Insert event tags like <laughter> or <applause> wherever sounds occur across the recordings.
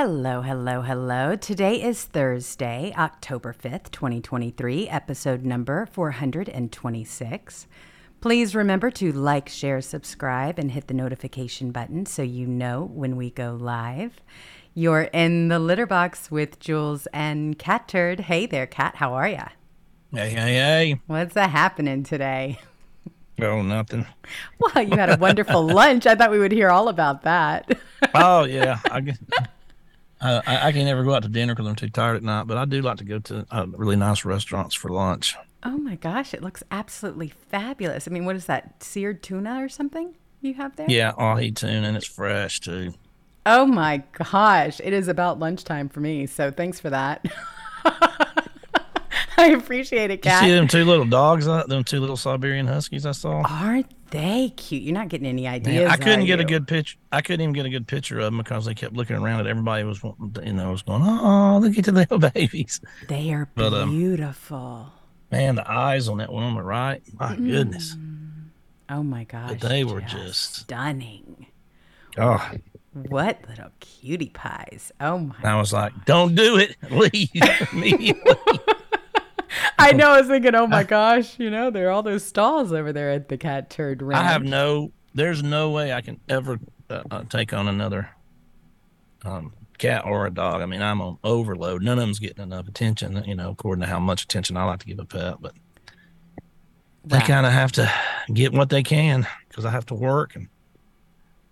Hello, hello, hello. Today is Thursday, October 5th, 2023, episode number 426. Please remember to like, share, subscribe, and hit the notification button so you know when we go live. You're in the litter box with Jewels and Catturd. Hey there, Cat. How are ya? Hey, hey, hey. What's a happening today? Oh, nothing. Well, you had a wonderful <laughs> lunch. I thought we would hear all about that. Oh, yeah. I, guess, I, I can never go out to dinner because I'm too tired at night, but I do like to go to uh, really nice restaurants for lunch. Oh my gosh, it looks absolutely fabulous. I mean, what is that? Seared tuna or something you have there? Yeah, ahi tuna, and it's fresh too. Oh my gosh, it is about lunchtime for me. So thanks for that. <laughs> I appreciate it, You see them two little dogs, uh, them two little Siberian Huskies I saw? Aren't they cute? You're not getting any Man, ideas. I couldn't get a good picture. I couldn't even get a good picture of them because they kept looking around at everybody was, you know, was going, oh, look at the little <laughs> babies. They are But, um, beautiful. Man, the eyes on that one on the right, my goodness. Oh my gosh. But they were just- stunning. Oh, What little cutie pies. Oh my I was like, don't do it. <laughs> Leave immediately. <laughs> I <laughs> know. I was thinking, oh my gosh, you know, there are all those stalls over there at the Catturd ranch. I have no. There's no way I can ever uh, uh, take on another um, cat or a dog. I mean, I'm on overload. None of them's getting enough attention. You know, according to how much attention I like to give a pet, but they Wow. kind of have to get what they can because I have to work and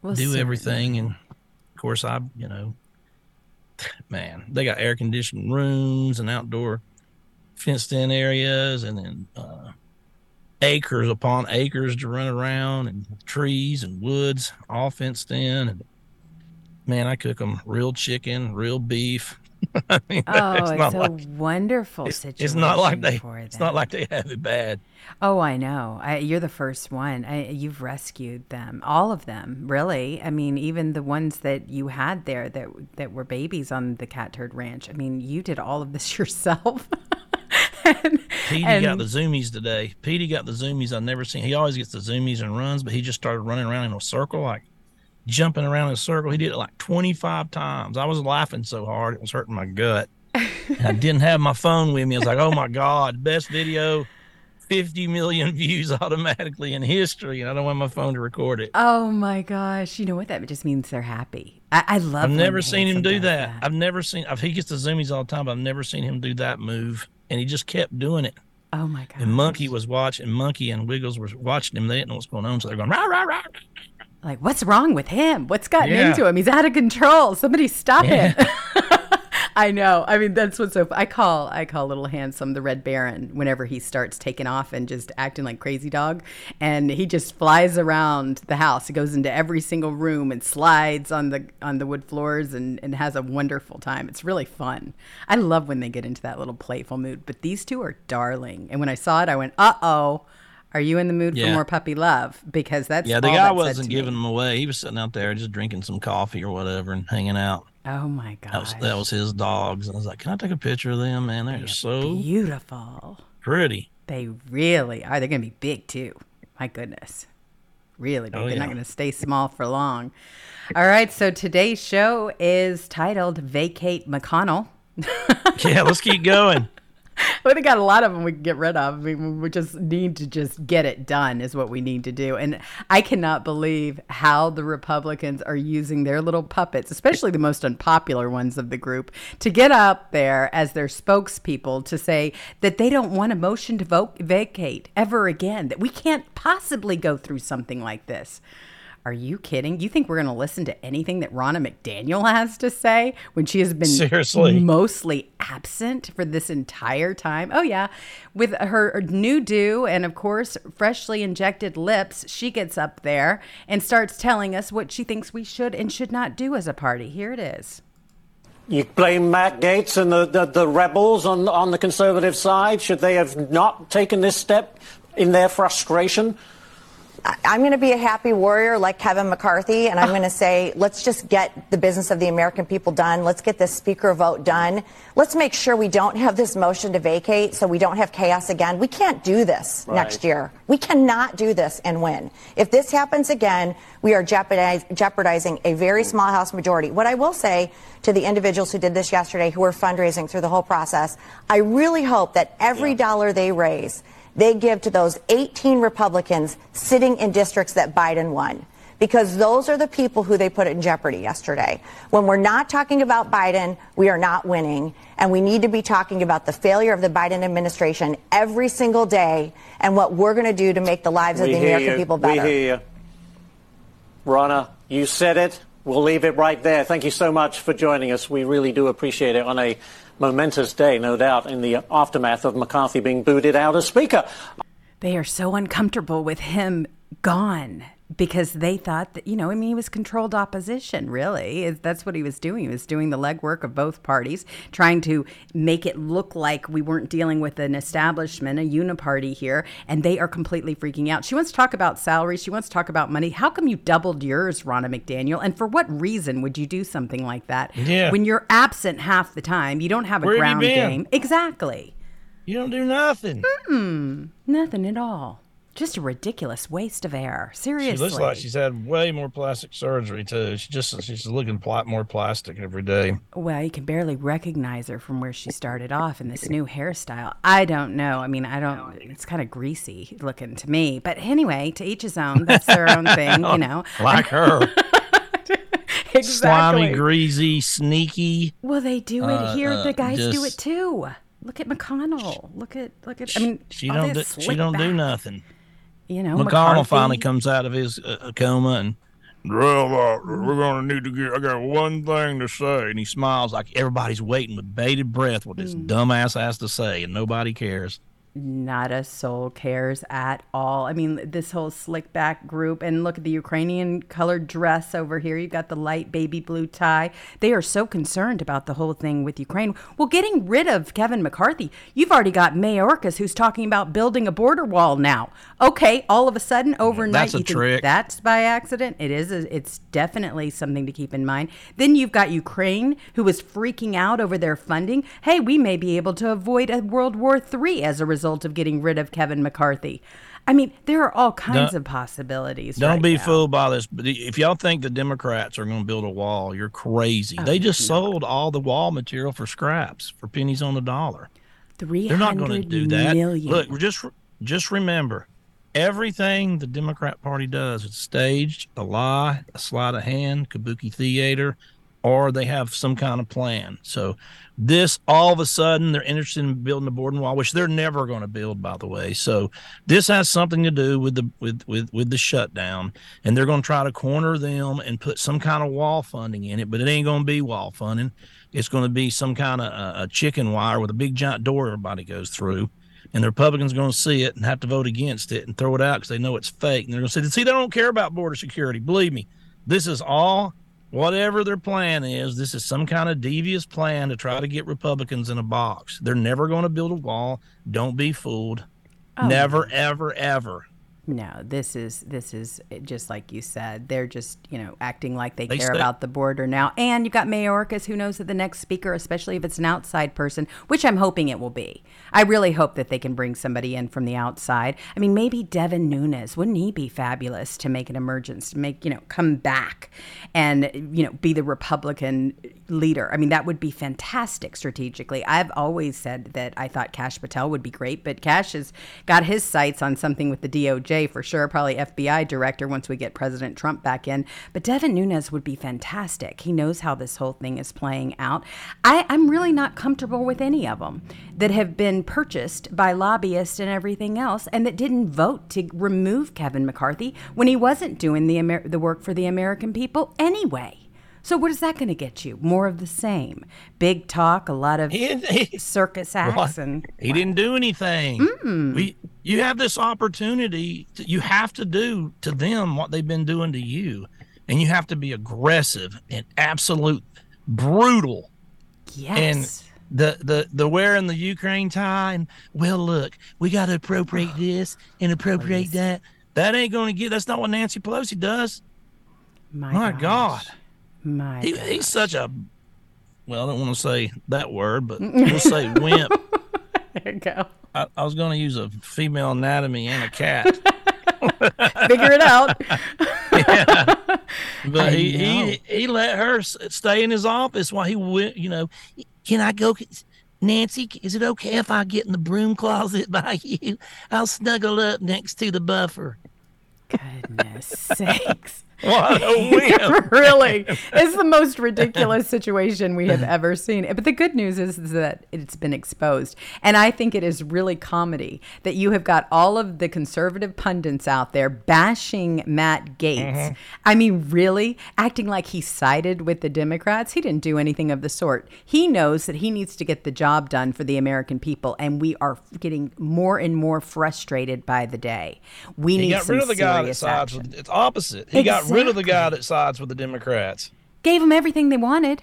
Well, do certainly. everything. And of course, I, you know, man, they got air conditioned rooms and outdoor fenced in areas, and then uh, acres upon acres to run around, and trees and woods all fenced in. And man, I cook them real chicken, real beef. <laughs> I mean, Oh, <laughs> it's it's, a like wonderful it's, situation. it's not like they For it's not like they have it bad. Oh, I know. I, you're the first one. I, you've rescued them, all of them, really. I mean, even the ones that you had there that that were babies on the Catturd ranch. I mean, you did all of this <laughs> yourself. And, Petey and- got the zoomies today. Petey got the zoomies I've never seen. He always gets the zoomies and runs, but he just started running around in a circle, like jumping around in a circle. He did it like 25 times. I was laughing so hard, it was hurting my gut. I didn't have my phone with me. I was like, oh my God, best video, 50 million <laughs> views automatically in history. And I don't want my phone to record it. Oh my gosh! You know what? That just means they're happy. I, I love. I've never seen him do does that. I've never seen, I've, he gets the zoomies all the time, but I've never seen him do that move. And he just kept doing it. Oh my god! And Monkey was watching, Monkey and Wiggles were watching him. They didn't know what's going on. So they're going, rah, rah, rah. Like, what's wrong with him? What's gotten Yeah. into him? He's out of control. Somebody stop Yeah. him. <laughs> I know. I mean, that's what's so. I call I call Little Handsome the Red Baron whenever he starts taking off and just acting like crazy dog, and he just flies around the house. He goes into every single room and slides on the on the wood floors and and has a wonderful time. It's really fun. I love when they get into that little playful mood. But these two are darling, and when I saw it, I went, "Uh oh." Are you in the mood for more puppy love? Because that's Yeah, the guy wasn't giving me. them away. He was sitting out there just drinking some coffee or whatever and hanging out. Oh my That was that was his dogs. And I was like, Can I take a picture of them, man? They're so beautiful. pretty. They really are. They're going to be big too. My goodness. Really big. Oh, They're not going to stay small for long. All right. So today's show is titled Vacate McConnell. Yeah, let's keep going. <laughs> <laughs> Well, they got a lot of them we can get rid of. I mean, we just need to just get it done, is what we need to do. And I cannot believe how the Republicans are using their little puppets, especially the most unpopular ones of the group, to get out there as their spokespeople to say that they don't want a motion to vote, vacate ever again, that we can't possibly go through something like this. Are you kidding? You think we're going to listen to anything that Ronna McDaniel has to say when she has been Seriously. mostly absent for this entire time. Oh, yeah. With her new do and, of course, freshly injected lips, she gets up there and starts telling us what she thinks we should and should not do as a party. Here it is. You blame Matt Gaetz and the, the, the rebels on, on the conservative side. Should they have not taken this step in their frustration? I'm going to be a happy warrior like Kevin McCarthy, and I'm ah. going to say, let's just get the business of the American people done. Let's get this speaker vote done. Let's make sure we don't have this motion to vacate so we don't have chaos again. We can't do this Right. next year. We cannot do this and win. If this happens again, we are jeopardize, jeopardizing a very hmm. small House majority. What I will say to the individuals who did this yesterday, who were fundraising through the whole process, I really hope that every dollar they raise, they give to those 18 Republicans sitting in districts that Biden won. Because those are the people who they put in jeopardy yesterday. When we're not talking about Biden, we are not winning. And we need to be talking about the failure of the Biden administration every single day and what we're going to do to make the lives of the American you. people We better. hear you. Ronna, you said it. We'll leave it right there. Thank you so much for joining us. We really do appreciate it on a momentous day, no doubt, in the aftermath of McCarthy being booted out as Speaker. They are so uncomfortable with him gone because they thought that, you know, I mean, he was controlled opposition, really. That's what he was doing. He was doing the legwork of both parties, trying to make it look like we weren't dealing with an establishment, a uniparty here, and they are completely freaking out. She wants to talk about salaries. She wants to talk about money. How come you doubled yours, Ronna McDaniel? And for what reason would you do something like that? Yeah. When you're absent half the time, you don't have a Where ground game. Exactly. You don't do nothing. Nothing at all. Just a ridiculous waste of air. Seriously. She looks like she's had way more plastic surgery too. She just she's looking pl- more plastic every day. Well, you can barely recognize her from where she started off in this new hairstyle. I don't know. I mean, I don't. It's kind of greasy looking to me. But anyway, to each his own. That's their own thing, you know. <laughs> Like her, <laughs> exactly. slimy, greasy, sneaky. Well, they do it Uh, here. uh, the guys do it too. Look at McConnell. Look at look at. I mean, She don't do, she don't do nothing. You know, McConnell finally comes out of his uh, coma and. Well, uh, we're gonna need to get. I got one thing to say, and he smiles like everybody's waiting with bated breath what this Hmm. dumbass has to say, and nobody cares. Not a soul cares at all. I mean, this whole slick back group, and look at the Ukrainian colored dress over here. You've got the light baby blue tie. They are so concerned about the whole thing with Ukraine. Well, getting rid of Kevin McCarthy, you've already got Mayorkas who's talking about building a border wall now. Okay, all of a sudden, overnight, That's a you trick. that's by accident. It is. A, it's definitely something to keep in mind. Then you've got Ukraine, who was freaking out over their funding. Hey, we may be able to avoid a World War III as a result of getting rid of Kevin McCarthy. I mean, there are all kinds Don't- of possibilities. Don't right be now. fooled by this. If y'all think the Democrats are going to build a wall, you're Oh, crazy. they just oh, sold all the wall material for scraps for pennies on the dollar. Three They're not going to do that. million. Look, just just remember, everything the Democrat Party does is staged, a lie, a sleight of hand, kabuki theater, or they have some kind of plan. So this all of a sudden they're interested in building a boarding wall, which they're never going to build, by the way. So this has something to do with the with with with the shutdown, and they're going to try to corner them and put some kind of wall funding in it, but it ain't going to be wall funding. It's going to be some kind of uh, a chicken wire with a big giant door everybody goes through and the Republicans are going to see it and have to vote against it and throw it out because they know it's fake. And they're going to say, "See, they don't care about border security." Believe me, this is all whatever their plan is. This is some kind of devious plan to try to get Republicans in a box. They're never going to build a wall. Don't be fooled. Oh. Never, ever, ever. No, this is this is just like you said. They're just you know acting like they, They care stay- about the border now. And you've got Mayorkas, who knows that the next speaker, especially if it's an outside person, which I'm hoping it will be. I really hope that they can bring somebody in from the outside. I mean, maybe Devin Nunes wouldn't he be fabulous to make an emergence, to make you know come back and you know be the Republican leader. I mean, that would be fantastic strategically. I've always said that I thought Kash Patel would be great, but Kash has got his sights on something with the DOJ for sure, probably FBI director once we get President Trump back in. But Devin Nunes would be fantastic. He knows how this whole thing is playing out. I, I'm really not comfortable with any of them that have been purchased by lobbyists and everything else and that didn't vote to remove Kevin McCarthy when he wasn't doing the, Amer- the work for the American people anyway. So what is that going to get you? More of the same. Big talk, a lot of He, he, circus acts What? and he didn't do anything. Mm. We, you have this opportunity. To, you have to do to them what they've been doing to you, and you have to be aggressive and absolute brutal. yes. And the the the wearing the Ukraine tie and well, look, we got to appropriate <gasps> this and appropriate that. That ain't going to get. That's not what Nancy Pelosi does. My, My gosh. God. My He, he's such a. Well, I don't want to say that word, but <laughs> we'll say wimp. There you go. I, I was going to use a female anatomy and a cat, <laughs> Figure it out. <laughs> but he, he he let her stay in his office while he went. You know, can I go? Nancy, is it okay if I get in the broom closet by <laughs> you? I'll snuggle up next to the buffer. Goodness sakes. What <laughs> really. It's the most ridiculous situation we have ever seen. But the good news is, is that it's been exposed. And i think it is really comedy that you have got all of the conservative pundits out there bashing matt gaetz mm-hmm. i mean really? Acting like he sided with the democrats? He didn't do anything of the sort. He knows that he needs to get the job done for the american people and we are getting more and more frustrated by the day. We He need got some rid of the guy that sides action. with. It's opposite. He got rid of the guy that sides with the Democrats. gave them everything they wanted.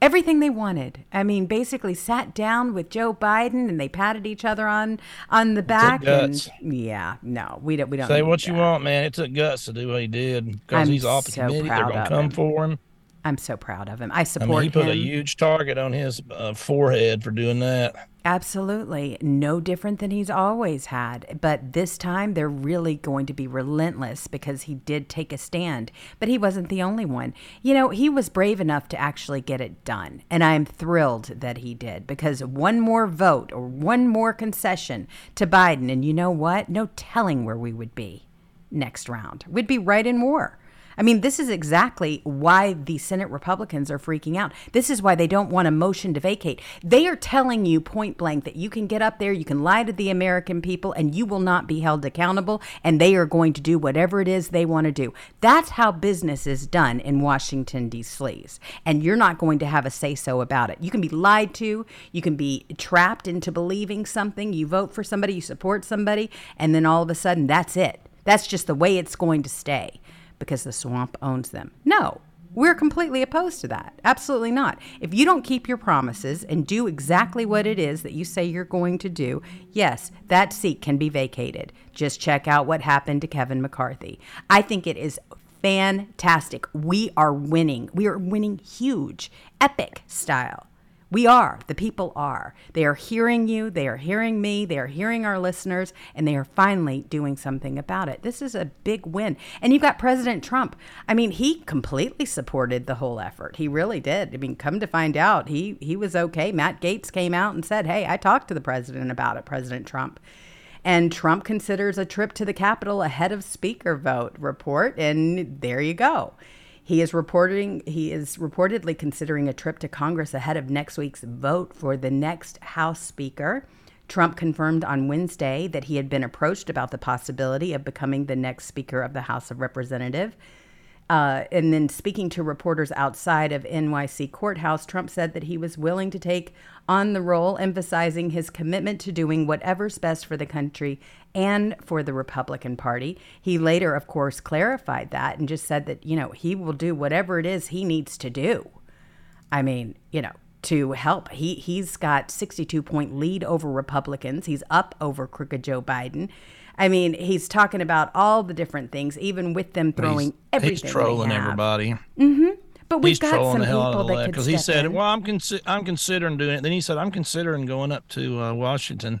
Everything they wanted. I mean, basically sat down with Joe Biden and they patted each other on on the back. And guts. yeah, no, we don't. We don't Say what you want, man. It took guts to do what he did because he's off the so committee. They're gonna come him. for him. I'm so proud of him. I I support mean, he put him. a huge target on his uh, forehead for doing that. Absolutely. No different than he's always had. But this time they're really going to be relentless because he did take a stand. But he wasn't the only one. You know, he was brave enough to actually get it done. And I'm thrilled that he did because one more vote or one more concession to Biden. And you know what? No telling where we would be next round. We'd be right in war. I mean, this is exactly why the Senate Republicans are freaking out. This is why they don't want a motion to vacate. They are telling you point blank that you can get up there, you can lie to the American people, and you will not be held accountable, and they are going to do whatever it is they want to do. That's how business is done in Washington, D.C. And you're not going to have a say so about it. You can be lied to, you can be trapped into believing something, you vote for somebody, you support somebody, and then all of a sudden, that's it. That's just the way it's going to stay because the swamp owns them. No, we're completely opposed to that. Absolutely not. If you don't keep your promises and do exactly what it is that you say you're going to do, yes, that seat can be vacated. Just check out what happened to Kevin McCarthy. I think it is fantastic. We are winning. We are winning huge, epic style. We are. The people are. They are hearing you. They are hearing me. They are hearing our listeners, and they are finally doing something about it. This is a big win. And you've got President Trump. I mean, he completely supported the whole effort. He really did. I mean, come to find out, he he was okay. Matt Gaetz came out and said, "Hey, I talked to the president about it, President Trump." And Trump considers a trip to the Capitol ahead of speaker vote report, and there you go. He is reporting he is reportedly considering a trip to Congress ahead of next week's vote for the next House Speaker. Trump confirmed on Wednesday that he had been approached about the possibility of becoming the next Speaker of the House of Representatives. Uh, and then speaking to reporters outside of NYC courthouse, Trump said that he was willing to take on the role, emphasizing his commitment to doing whatever's best for the country and for the Republican Party. He later, of course, clarified that and just said that, you know, he will do whatever it is he needs to do. I mean, you know, to help. He he's got 62 point lead over Republicans. He's up over crooked Joe Biden. I mean, he's talking about all the different things, even with them throwing he's, everything. he's trolling everybody. But we've he's got some the hell out people that because he said, in. "Well, I'm consi- I'm considering doing it." Then he said, "I'm considering going up to uh, Washington.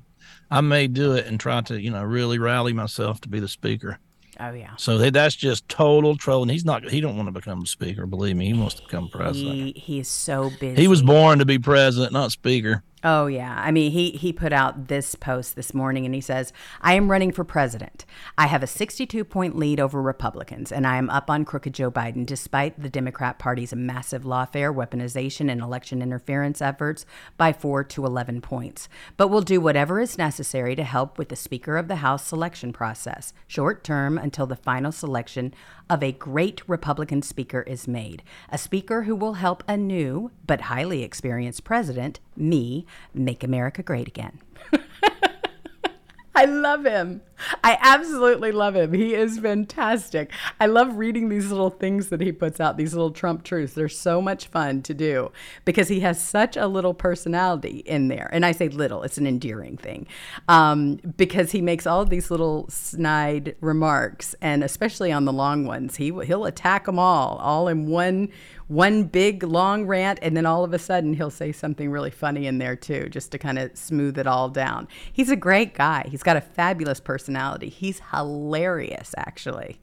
I may do it and try to, you know, really rally myself to be the speaker." Oh yeah. So that's just total trolling. He's not. He don't want to become speaker. Believe me, he wants to become president. He he is so busy. He was born to be president, not speaker. Oh yeah. I mean, he he put out this post this morning and he says, "I am running for president. I have a 62 point lead over Republicans and I am up on crooked Joe Biden despite the Democrat Party's massive lawfare, weaponization and election interference efforts by 4 to 11 points. But we'll do whatever is necessary to help with the Speaker of the House selection process, short term until the final selection of a great Republican speaker is made, a speaker who will help a new but highly experienced president, me, make America great again. <laughs> I love him. I absolutely love him. He is fantastic. I love reading these little things that he puts out, these little Trump truths. They're so much fun to do because he has such a little personality in there. And I say little, it's an endearing thing um, because he makes all these little snide remarks, and especially on the long ones, he he'll attack them all, all in one one big long rant and then all of a sudden he'll say something really funny in there too just to kind of smooth it all down he's a great guy he's got a fabulous personality he's hilarious actually.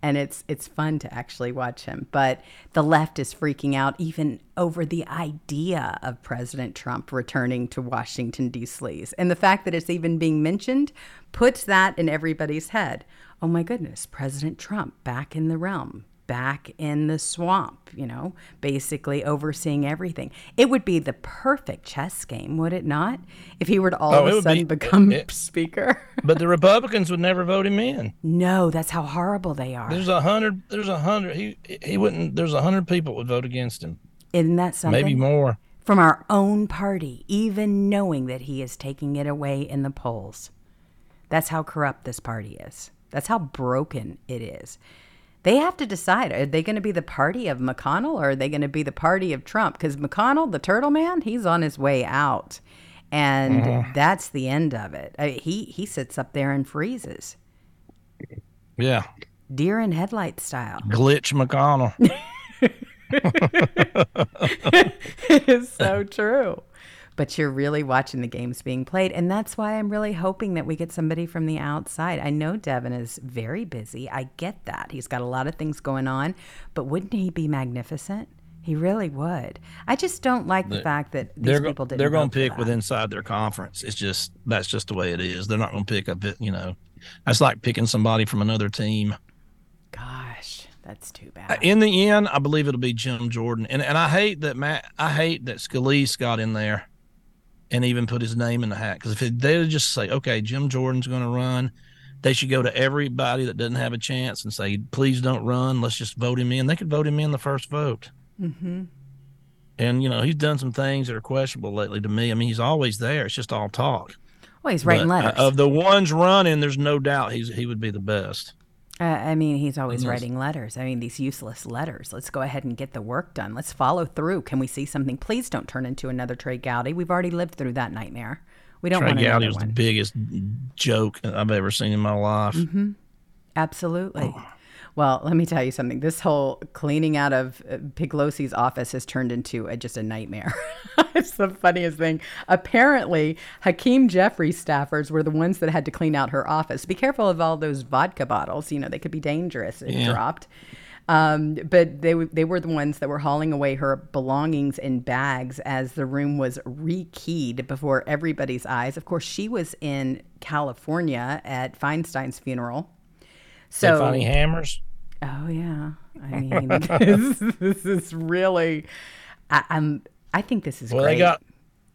And it's it's fun to actually watch him. But the left is freaking out even over the idea of President Trump returning to Washington D.C. and the fact that it's even being mentioned puts that in everybody's head. Oh my goodness President Trump back in the realm back in the swamp, you know, basically overseeing everything. It would be the perfect chess game, would it not? If he were to all Oh, of a sudden be- become it- <laughs> speaker. But the Republicans would never vote him in. no, that's how horrible they are. There's a hundred. There's a hundred. He he wouldn't. There's a hundred people would vote against him. Isn't that something? Maybe more. From our own party, even knowing that he is taking it away in the polls. That's how corrupt this party is. That's how broken it is. They have to decide are they going to be the party of McConnell or are they going to be the party of Trump? Because McConnell, the turtle man, he's on his way out. And that's the end of it. Uh, he, he sits up there and freezes, Yeah, deer in headlight style. glitch McConnell. <laughs> it is so true. But you're really watching the games being played. And that's why I'm really hoping that we get somebody from the outside. I know Devin is very busy. I get that. He's got a lot of things going on. But wouldn't he be magnificent? He really would. I just don't like the, fact that these they're people didn't. they're going to pick with inside their conference. It's just that's just the way it is. They're not going to pick a bit. You know, that's like picking somebody from another team. Gosh, that's too Uh, bad. In the end, I believe it'll be Jim Jordan, and and I hate that Matt. I hate that Scalise got in there, and even put his name in the hat. Because if it, they would just say, okay, Jim Jordan's going to run, they should go to everybody that doesn't have a chance and say, please don't run. Let's just vote him in. They could vote him in the first vote. Mm-hmm. And you know he's done some things that are questionable lately to me. I mean he's always there. It's just all talk. Well, he's writing But, uh, letters. Of the ones running, there's no doubt he's he would be the best. Uh, I mean, he's always Yes. writing letters. I mean, these useless letters. Let's go ahead and get the work done. Let's follow through. Can we see something? Please don't turn into another Trey Gowdy. We've already lived through that nightmare. We don't Trey want Gowdy was the biggest joke I've ever seen in my life. Absolutely. Oh. Well, let me tell you something. This whole cleaning out of uh, Piglosi's office has turned into a, just a nightmare. <laughs> it's the funniest thing. Apparently, Hakeem Jeffries staffers were the ones that had to clean out her office. Be careful of all those vodka bottles. You know, they could be dangerous if Yeah. dropped. Um, but they w- they were the ones that were hauling away her belongings in bags as the room was rekeyed before everybody's eyes. Of course, she was in California at Feinstein's funeral. So, So, funny hammers. Oh yeah, I mean, <laughs> this, this is really, I, I'm, I think this is Well, great. they got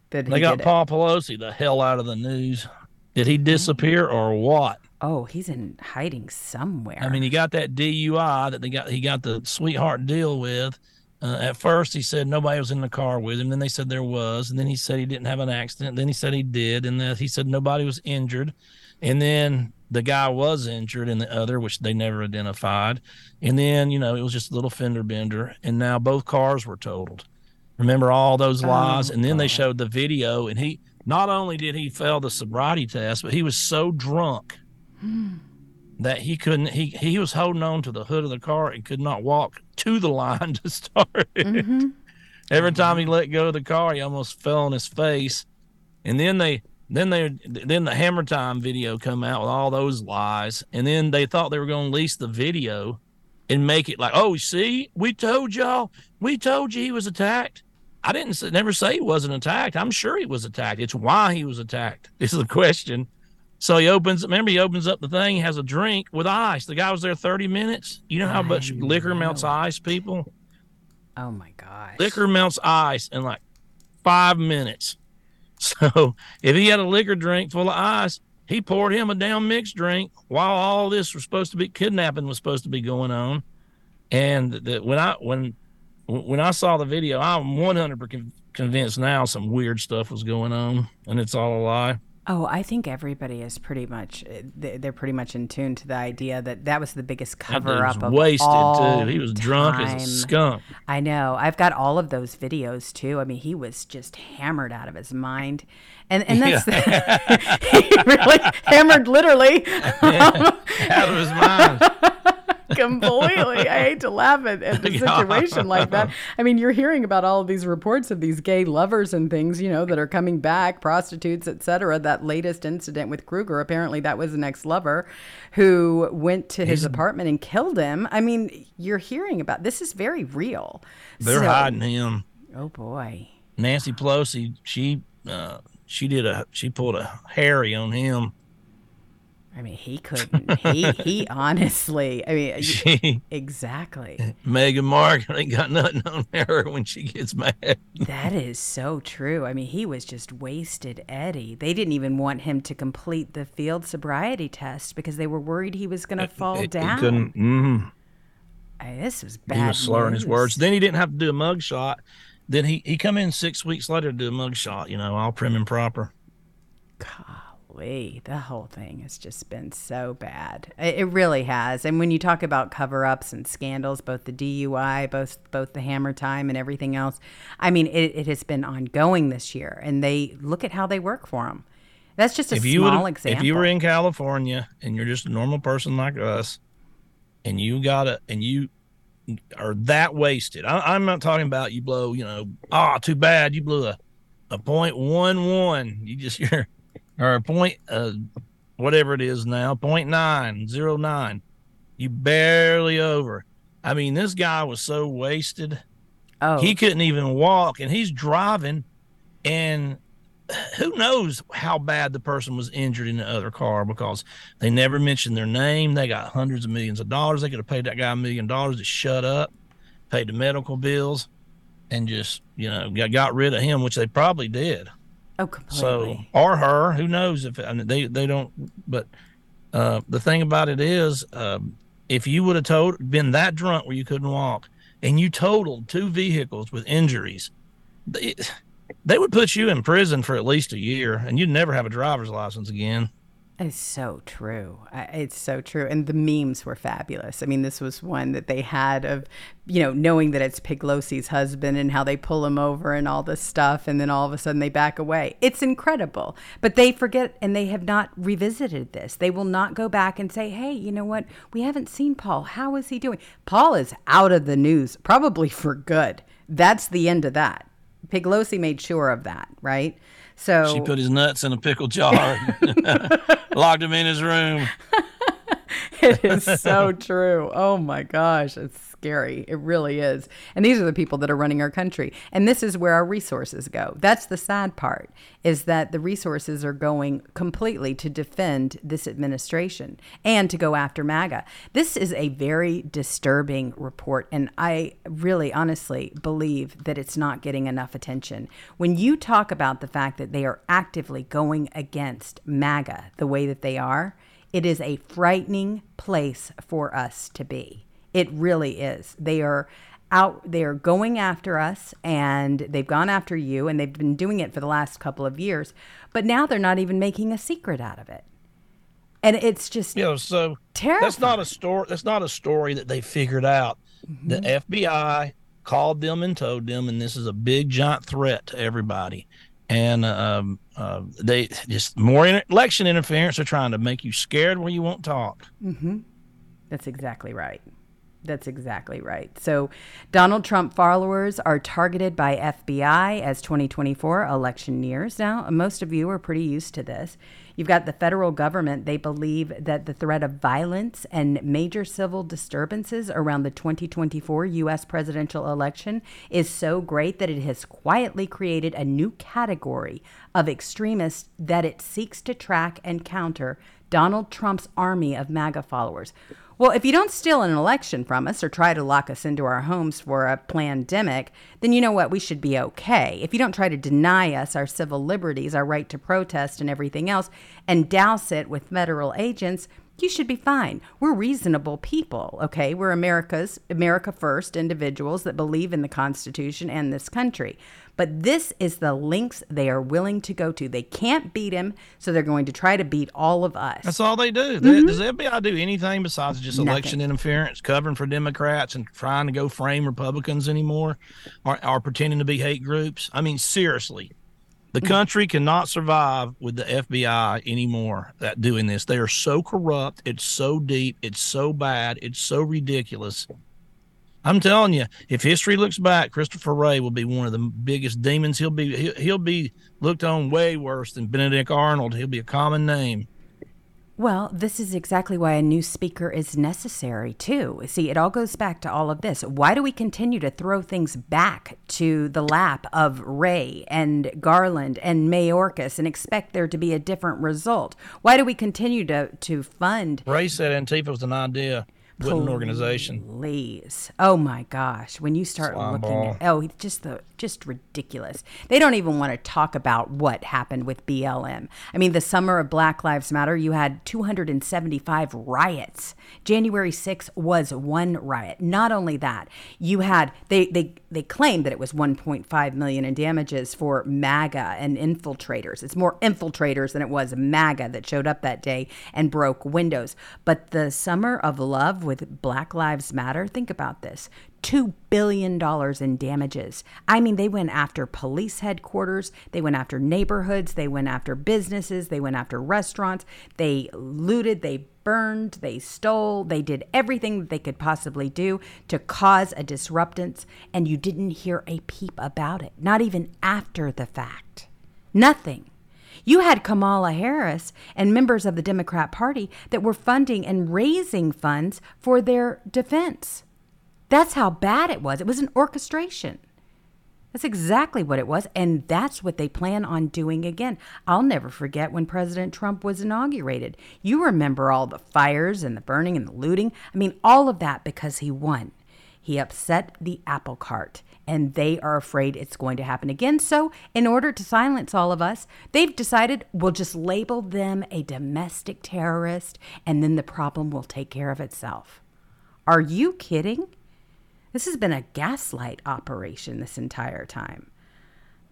they got did it. Paul Pelosi the hell out of the news. Did he disappear or what? Oh, he's in hiding somewhere. I mean, he got that DUI that they got. He got the sweetheart deal with. Uh, at first, he said nobody was in the car with him. Then they said there was, and then he said he didn't have an accident. Then he said he did, and then he said nobody was injured. And then the guy was injured in the other, which they never identified. And then you know it was just a little fender bender, and now both cars were totaled. Remember all those oh, lies? and then they showed the video, and he not only did he fail the sobriety test, but he was so drunk hmm. that he couldn't he he was holding on to the hood of the car and could not walk to the line <laughs> to start it. Mm-hmm. Every time he mm-hmm. let go of the car, he almost fell on his face. And then they then they then the hammer time video come out with all those lies. And then they thought they were going to lease the video and make it like, oh, see, we told y'all, we told you he was attacked. I didn't say, never say he wasn't attacked. I'm sure he was attacked. It's why he was attacked. This <laughs> Is the question. So he opens. Remember, he opens up the thing. Has a drink with ice. The guy was there 30 minutes. You know how I much liquor melts ice, people? oh my gosh. Liquor melts ice in like five minutes. <laughs> So if he had a liquor drink full of ice, he poured him a damn mixed drink while all this was supposed to be kidnapping was supposed to be going on. And the, when I when when I saw the video, I'm 100 convinced now some weird stuff was going on, and it's all a lie. Oh, I think everybody is pretty much eh, they're pretty much in tune to the idea that that was the biggest cover up of all. He was wasted all too. He was drunk as a skunk. I know. I've got all of those videos too. I mean, he was just hammered out of his mind, and and that's <laughs> he really hammered literally <laughs> out of his mind. <laughs> <laughs> completely. I hate to laugh at, at the situation like that. I mean, you're hearing about all of these reports of these gay lovers and things, you know, that are coming back, prostitutes, etc. That latest incident with Kruger, apparently that was an ex-lover who went to his He's, apartment and killed him. I mean, you're hearing about this is very real. They're so, hiding him. Oh boy. Nancy Pelosi, she uh, she did a she pulled a Harry on him I mean, he couldn't. he he <laughs> honestly. I mean, she, exactly. Meghan Markle ain't got nothing on her when she gets mad. that is so true. I mean, he was just wasted, Eddie. They didn't even want him to complete the field sobriety test because they were worried he was going to fall he, down. He couldn't. Mm, I mean, this was bad. He was slurring news. his words. Then he didn't have to do a mug shot. Then he he come in six weeks later to do a mug shot. You know, all prim and proper. God golly, the whole thing has just been so bad. It, really has. And when you talk about cover-ups and scandals, both the DUI, both both the hammer time, and everything else, I mean, it, it has been ongoing this year. And they look at how they work for them. That's just a if small example. If you were in California and you're just a normal person like us, and you got it, and you are that wasted, I, am not talking about you blow, you know, ah, oh, too bad, you blew a a point one one. You just <laughs> you're or point, uh, whatever it is now, point nine zero nine. You barely over. I mean, this guy was so wasted. Oh, he couldn't even walk, and he's driving, and who knows how bad the person was injured in the other car because they never mentioned their name. They got hundreds of millions of dollars. They could have paid that guy a million dollars to shut up, paid the medical bills, and just you know got, got rid of him, which they probably did. Oh, completely. So or her, who knows if I mean, they they don't. But uh, the thing about it is, um, if you would have told been that drunk where you couldn't walk, and you totaled two vehicles with injuries, they, they would put you in prison for at least a year, and you'd never have a driver's license again. It's so true. It's so true. And the memes were fabulous. I mean, this was one that they had of, you know, knowing that it's Peglosi's husband and how they pull him over and all this stuff. And then all of a sudden they back away. It's incredible. But they forget and they have not revisited this. They will not go back and say, hey, you know what? We haven't seen Paul. How is he doing? Paul is out of the news, probably for good. That's the end of that. Peglosi made sure of that, right? So she put his nuts in a pickle jar, <laughs> locked him in his room. <laughs> it is so true. Oh my gosh, it's scary. It really is. And these are the people that are running our country. And this is where our resources go. That's the sad part is that the resources are going completely to defend this administration and to go after MAGA. This is a very disturbing report and I really honestly believe that it's not getting enough attention. When you talk about the fact that they are actively going against MAGA the way that they are, it is a frightening place for us to be. It really is. They are out they are going after us and they've gone after you and they've been doing it for the last couple of years but now they're not even making a secret out of it and it's just you know so terrible that's not a story that's not a story that they figured out mm-hmm. the fbi called them and told them and this is a big giant threat to everybody and um, uh, they just more election interference are trying to make you scared where you won't talk mm-hmm. that's exactly right that's exactly right. So, Donald Trump followers are targeted by FBI as 2024 election nears. Now, most of you are pretty used to this. You've got the federal government. They believe that the threat of violence and major civil disturbances around the 2024 U.S. presidential election is so great that it has quietly created a new category of extremists that it seeks to track and counter Donald Trump's army of MAGA followers. Well, if you don't steal an election from us or try to lock us into our homes for a pandemic, then you know what? We should be okay. If you don't try to deny us our civil liberties, our right to protest, and everything else, and douse it with federal agents, you should be fine. We're reasonable people, okay? We're America's America first individuals that believe in the Constitution and this country. But this is the links they are willing to go to. They can't beat him, so they're going to try to beat all of us. That's all they do. Mm-hmm. Does the FBI do anything besides just election Nothing. interference, covering for Democrats and trying to go frame Republicans anymore, or, or pretending to be hate groups? I mean, seriously, the Mm. country cannot survive with the FBI anymore that doing this. They are so corrupt. It's so deep. It's so bad. It's so ridiculous. I'm telling you, if history looks back, Christopher Wray will be one of the biggest demons. He'll be he'll, he'll be looked on way worse than Benedict Arnold. He'll be a common name. Well, this is exactly why a new speaker is necessary, too. See, it all goes back to all of this. Why do we continue to throw things back to the lap of Wray and Garland and Mayorkas and expect there to be a different result? Why do we continue to, to fund Wray said Antifa was an idea, wasn't an organization. Please. Oh my gosh. When you start Slime looking ball. at oh just the just ridiculous. They don't even want to talk about what happened with BLM. I mean the summer of Black Lives Matter you had 275 riots. January 6th was one riot. Not only that, you had they they they claimed that it was 1.5 million in damages for MAGA and infiltrators. It's more infiltrators than it was MAGA that showed up that day and broke windows. But the summer of love with Black Lives Matter, think about this. $2 billion in damages. I mean, they went after police headquarters, they went after neighborhoods, they went after businesses, they went after restaurants, they looted, they burned, they stole, they did everything they could possibly do to cause a disruptance, and you didn't hear a peep about it, not even after the fact. Nothing. You had Kamala Harris and members of the Democrat Party that were funding and raising funds for their defense. That's how bad it was. It was an orchestration. That's exactly what it was. And that's what they plan on doing again. I'll never forget when President Trump was inaugurated. You remember all the fires and the burning and the looting. I mean, all of that because he won. He upset the apple cart, and they are afraid it's going to happen again. So, in order to silence all of us, they've decided we'll just label them a domestic terrorist, and then the problem will take care of itself. Are you kidding? This has been a gaslight operation this entire time.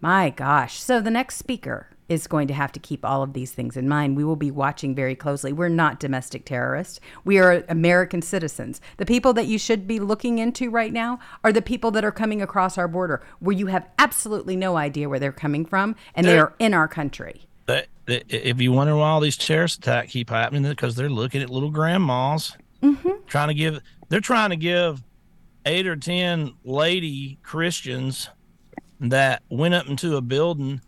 My gosh. So the next speaker is going to have to keep all of these things in mind. We will be watching very closely. We're not domestic terrorists. We are American citizens. The people that you should be looking into right now are the people that are coming across our border where you have absolutely no idea where they're coming from and they They're- in our country. If you wonder why all these terrorist attacks keep happening, because they're looking at little grandmas, mm-hmm. trying to give. They're trying to give eight or ten lady Christians that went up into a building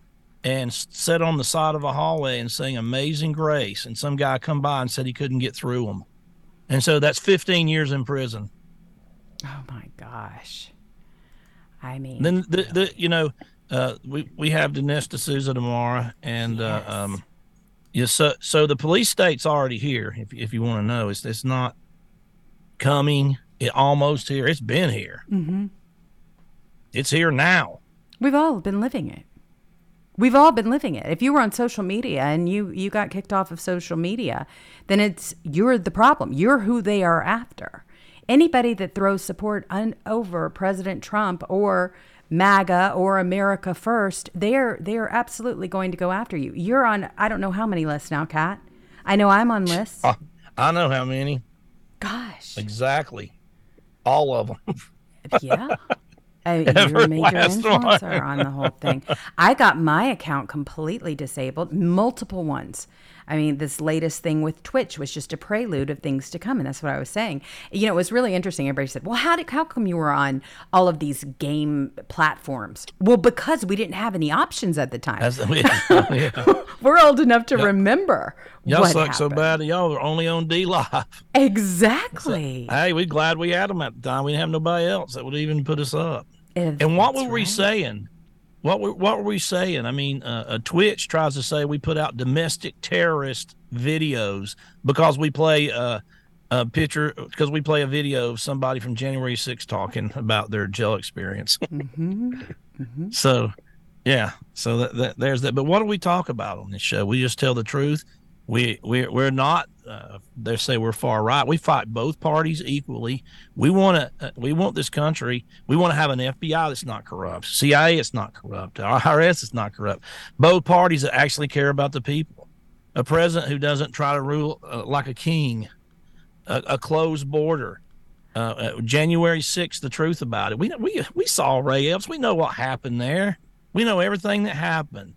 and s- sat on the side of a hallway and sang "Amazing Grace," and some guy come by and said he couldn't get through them, and so that's 15 years in prison. Oh my gosh. I mean, Then the, the you know uh, we we have Dinesh D'Souza tomorrow, and uh, Yes. um, yeah, so so the police state's already here. If if you want to know, it's it's not coming. It almost here. It's been here. Mm-hmm. It's here now. We've all been living it. We've all been living it. If you were on social media and you you got kicked off of social media, then it's you're the problem. You're who they are after. Anybody that throws support un, over President Trump or MAGA or America First, they're they're absolutely going to go after you. You're on I don't know how many lists now, Kat. I know I'm on lists. Uh, I know how many Gosh, exactly. All of them. <laughs> yeah. You're a major last one. influencer on the whole thing. I got my account completely disabled, multiple ones. I mean, this latest thing with Twitch was just a prelude of things to come, and that's what I was saying. You know, it was really interesting. Everybody said, "Well, how did how come you were on all of these game platforms?" Well, because we didn't have any options at the time. That's, <laughs> <laughs> yeah. we're old enough to remember. Y'all suck so bad. Y'all are only on DLive. <laughs> Exactly. Hey, we're glad we had them at the time. We didn't have nobody else that would even put us up. If And what were we saying? What were what were we saying? I mean, uh, uh, Twitch tries to say we put out domestic terrorist videos because we play uh, a picture because we play a video of somebody from January 6th talking <laughs> about their jail experience. So, yeah, so that, that, there's that. But what do we talk about on this show? We just tell the truth. We we we're not uh, they say we're far right. We fight both parties equally. We want to. Uh, we want this country. We want to have an FBI that's not corrupt, CIA that's not corrupt, IRS that's not corrupt. Both parties that actually care about the people. A president who doesn't try to rule uh, like a king. A, a closed border. Uh, uh, January 6th, the truth about it. We we we saw Ray Epps. We know what happened there. We know everything that happened.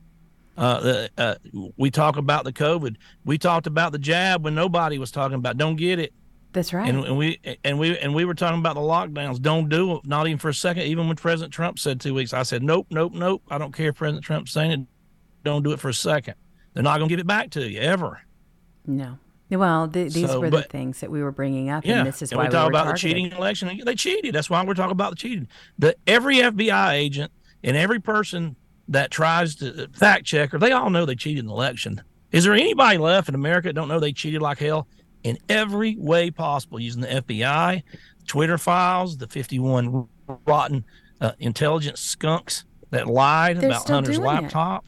Uh, uh, we talk about the COVID. We talked about the jab when nobody was talking about. Don't get it. That's right. And, and, we and we and we were talking about the lockdowns. Don't do it. Not even for a second. Even when President Trump said two weeks, I said nope, nope, nope. I don't care if President Trump's saying it. Don't do it for a second. They're not going to give it back to you ever. No. Well, th- these So, were but- the things that we were bringing up, Yeah, and this is and why we talk were about targeted. the cheating election. They cheated. That's why we're talking about the cheating. The every FBI agent and every person that tries to fact checker, they all know they cheated in the election. Is there anybody left in America that don't know they cheated like hell in every way possible using the FBI, Twitter files, the 51 rotten uh, intelligence skunks that lied They're about Hunter's laptop?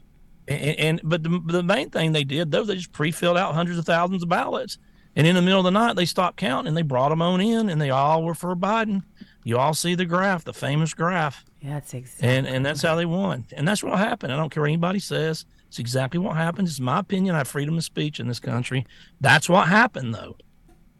And, and but the, the main thing they did though they just pre-filled out hundreds of thousands of ballots and in the middle of the night they stopped counting and they brought them on in and they all were for biden you all see the graph the famous graph. Yeah, that's exactly. and and that's how they won. And that's what happened. I don't care what anybody says. It's exactly what happened. It's my opinion. I have freedom of speech in this country. That's what happened though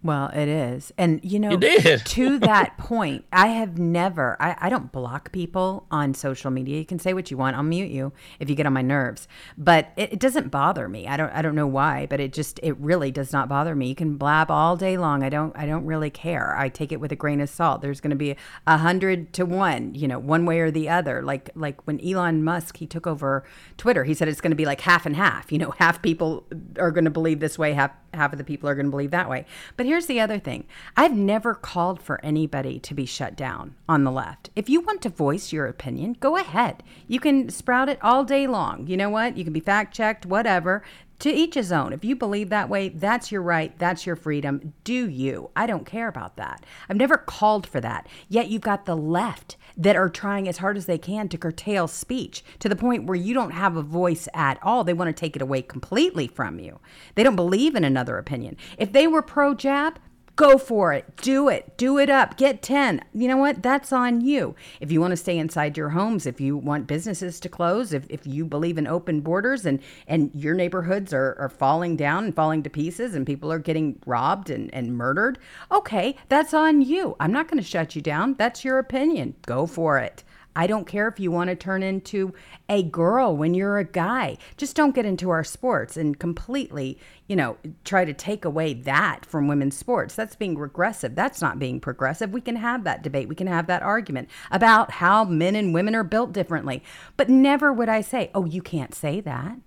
Well, it is. And, you know, You <laughs> to that point, I have never, I, I don't block people on social media. You can say what you want. I'll mute you if you get on my nerves. But it, it doesn't bother me. I don't, I don't know why, but it just, it really does not bother me. You can blab all day long. I don't, I don't really care. I take it with a grain of salt. There's going to be a hundred to one, you know, one way or the other. Like, like when Elon Musk, he took over Twitter, he said it's going to be like half and half, you know, <laughs> half people are going to believe this way, half, half of the people are going to believe that way. But here's the other thing I've never called for anybody to be shut down on the left. If you want to voice your opinion, go ahead. You can sprout it all day long. You know what? You can be fact checked, whatever. To each his own. If you believe that way, that's your right. That's your freedom. Do you? I don't care about that. I've never called for that. Yet you've got the left that are trying as hard as they can to curtail speech to the point where you don't have a voice at all. They want to take it away completely from you. They don't believe in another opinion. If they were pro jab, Go for it. Do it. Do it up. Get 10. You know what? That's on you. If you want to stay inside your homes, if you want businesses to close, if, if you believe in open borders and, and your neighborhoods are, are falling down and falling to pieces and people are getting robbed and, and murdered, okay, that's on you. I'm not going to shut you down. That's your opinion. Go for it. I don't care if you want to turn into a girl when you're a guy. Just don't get into our sports and completely, you know, try to take away that from women's sports. That's being regressive. That's not being progressive. We can have that debate. We can have that argument about how men and women are built differently. But never would I say, "Oh, you can't say that."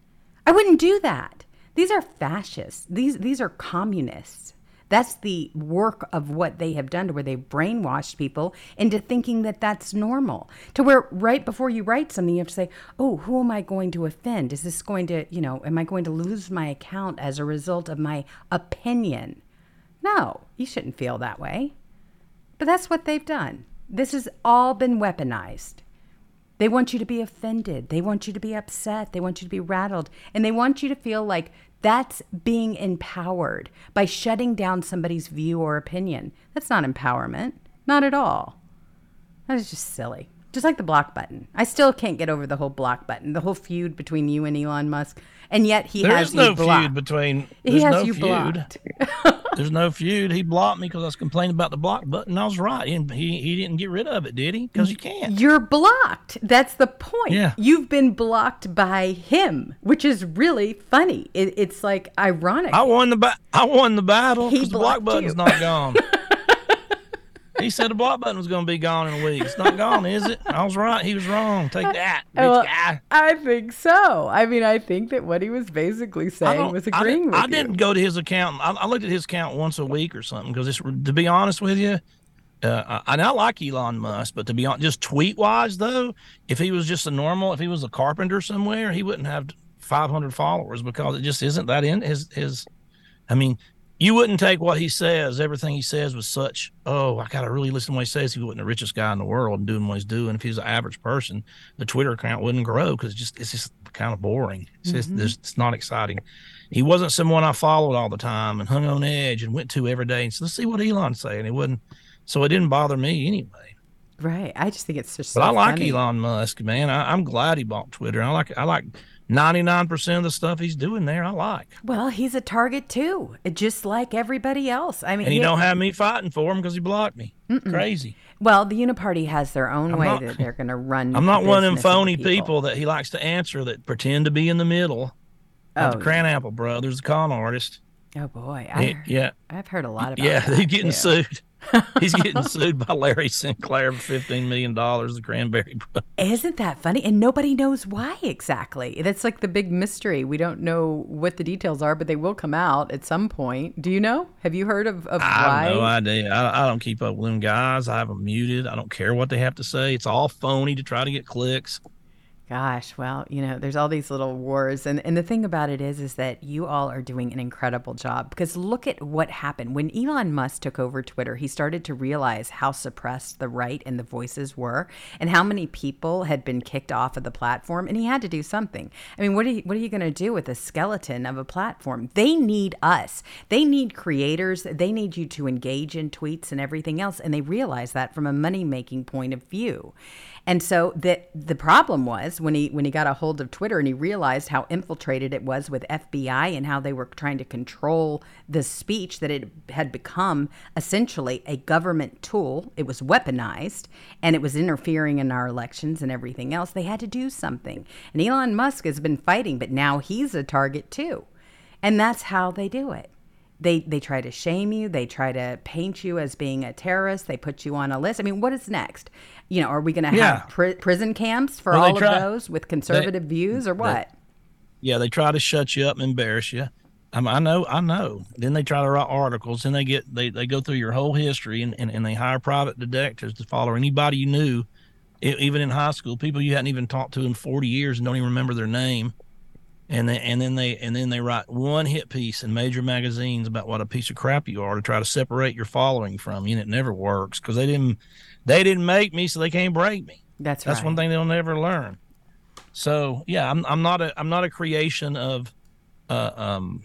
I wouldn't do that. These are fascists. These these are communists. That's the work of what they have done to where they've brainwashed people into thinking that that's normal. To where right before you write something, you have to say, oh, who am I going to offend? Is this going to, you know, am I going to lose my account as a result of my opinion? No, you shouldn't feel that way. But that's what they've done. This has all been weaponized. They want you to be offended. They want you to be upset. They want you to be rattled. And they want you to feel like that's being empowered by shutting down somebody's view or opinion. That's not empowerment. Not at all. That is just silly. Just like the block button. I still can't get over the whole block button, the whole feud between you and Elon Musk. And yet he There has is no feud between he has no you feud blocked. <laughs> there's no feud he blocked me because i was complaining about the block button i was right he, he, he didn't get rid of it did he because you can't You're blocked. That's the point. Yeah. You've been blocked by him, which is really funny. It, it's like ironic. I won the ba- I won the battle He because the block button's you. not gone. <laughs> he said the block button was going to be gone in a week. It's not gone, is it? I was right. He was wrong. Take that, Well, guy. I think so. I mean, I think that what he was basically saying was I agreeing didn't, with I you. didn't go to his account. I, I looked at his account once a week or something because, to be honest with you, uh, I, I like Elon Musk, but to be honest, just tweet wise though, if he was just a normal, if he was a carpenter somewhere, he wouldn't have 500 followers because it just isn't that in his his. I mean, you wouldn't take what he says, everything he says was such, oh, I got to really listen to what he says. He wasn't the richest guy in the world and doing what he's doing. If he was an average person, the Twitter account wouldn't grow because it's just, it's just kind of boring. It's just, Mhm. it's not exciting. He wasn't someone I followed all the time and hung on edge and went to every day and said, let's see what Elon's saying. It wouldn't, so it didn't bother me anyway. Right. I just think it's just. But so I like funny. Elon Musk, man. I, I'm glad he bought Twitter. I like, I like 99% of the stuff he's doing there. I like. Well, he's a target too, just like everybody else. I mean, And he yeah, don't have me fighting for him because he blocked me. Crazy. Well, the Uniparty has their own I'm way not- that they're going to run. <laughs> I'm not one of them phony people. people. that he likes to answer that pretend to be in the middle. Oh, the Cranapple brothers, the con artist. oh boy, He- I, yeah, I've heard a lot about. yeah, <laughs> he's getting too. sued. <laughs> He's getting sued by Larry Sinclair for fifteen million dollars. The Cranberry Brothers. Isn't that funny? And nobody knows why exactly. That's like the big mystery. We don't know what the details are, but they will come out at some point. Do you know? Have you heard of, of I why? have no idea. I, I don't keep up with them guys. I have them muted. I don't care what they have to say. It's all phony to try to get clicks. Gosh, well, you know, there's all these little wars, and and the thing about it is, is that you all are doing an incredible job because look at what happened when Elon Musk took over Twitter. He started to realize how suppressed the right and the voices were, and how many people had been kicked off of the platform, and he had to do something. I mean, what are you, what are you going to do with a skeleton of a platform? They need us. They need creators. They need you to engage in tweets and everything else, and they realize that from a money making point of view. And so the the problem was when he when he got a hold of Twitter and he realized how infiltrated it was with FBI and how they were trying to control the speech that it had become essentially a government tool. It was weaponized and it was interfering in our elections and everything else. They had to do something. And Elon Musk has been fighting, but now he's a target too. And that's how they do it. They they try to shame you. They try to paint you as being a terrorist. They put you on a list. I mean, what is next? You know, are we going to Yeah. have pri- prison camps for Well, all try- of those with conservative views or what? Yeah, they try to shut you up and embarrass you. Um, I know, I know. Then they try to write articles, and they get they, they go through your whole history, and, and, and they hire private detectives to follow anybody you knew, even in high school, people you hadn't even talked to in forty years and don't even remember their name, and then and then they and then they write one hit piece in major magazines about what a piece of crap you are to try to separate your following from you, and it never works because they didn't they didn't make me, so they can't break me. That's, That's right. one thing they'll never learn. So yeah, I'm I'm not a I'm not a creation of, uh, um,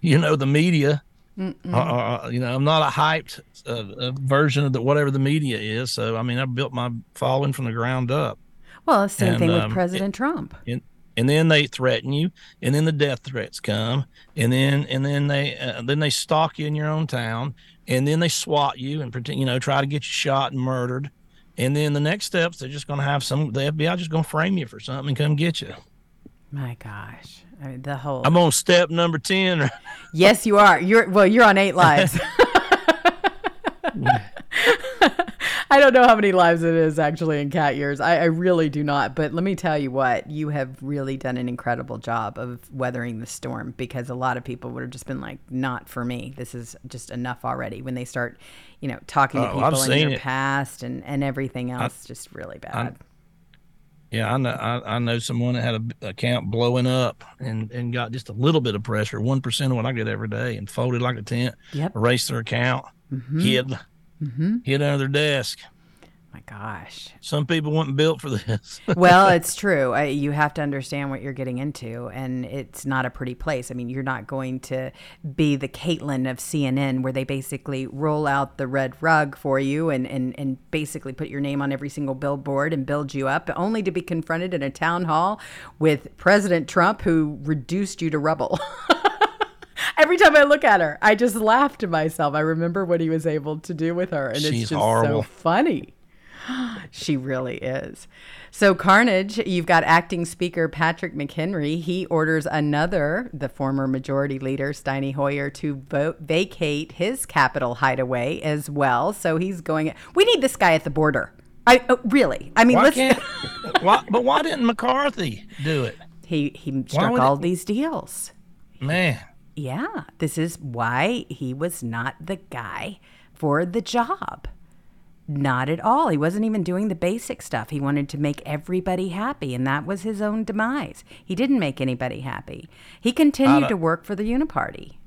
you know, the media. Uh, uh, you know, I'm not a hyped uh, uh, version of the whatever the media is. So I mean, I built my following from the ground up, Well, same and, thing with um, President Trump. and and then they threaten you, and then the death threats come, and then and then they uh, then they stalk you in your own town, and then they swat you and pretend you know try to get you shot and murdered. And then the next steps, they're just going to have some. The FBI just going to frame you for something and come get you. My gosh, I mean, the whole. I'm on step number 10. <laughs> yes, you are. You're well. You're on eight lives. <laughs> <laughs> I don't know how many lives it is actually in cat years. I, I really do not. But let me tell you what, you have really done an incredible job of weathering the storm because a lot of people would have just been like, not for me. This is just enough already. When they start, you know, talking to Oh, I've people in seen your it. past and, and everything else, just really bad. Yeah, I know. I, I know someone that had a b- account blowing up and, and got just a little bit of pressure, one percent of what I get every day, and folded like a tent. Yep. Erased their account, mm-hmm. hid, Mm-hmm. hid under their desk. My gosh. Some people weren't built for this. <laughs> well, it's true. I, you have to understand what you're getting into, and it's not a pretty place. I mean, you're not going to be the Caitlyn of CNN, where they basically roll out the red rug for you and, and, and basically put your name on every single billboard and build you up, only to be confronted in a town hall with President Trump, who reduced you to rubble. <laughs> Every time I look at her, I just laugh to myself. I remember what he was able to do with her, and it's just horrible. so funny. <gasps> She really is. So, Carnage, you've got acting speaker Patrick McHenry. He orders another, the former majority leader, Steny Hoyer, to vote, vacate his capital hideaway as well. So, he's going, we need this guy at the border. I oh, really, I mean, why let's. <laughs> why, but why didn't McCarthy do it? he he struck all it- these deals. Man, Yeah, this is why he was not the guy for the job. Not at all. He wasn't even doing the basic stuff. He wanted to make everybody happy, and that was his own demise. He didn't make anybody happy. He continued to work for the Uniparty.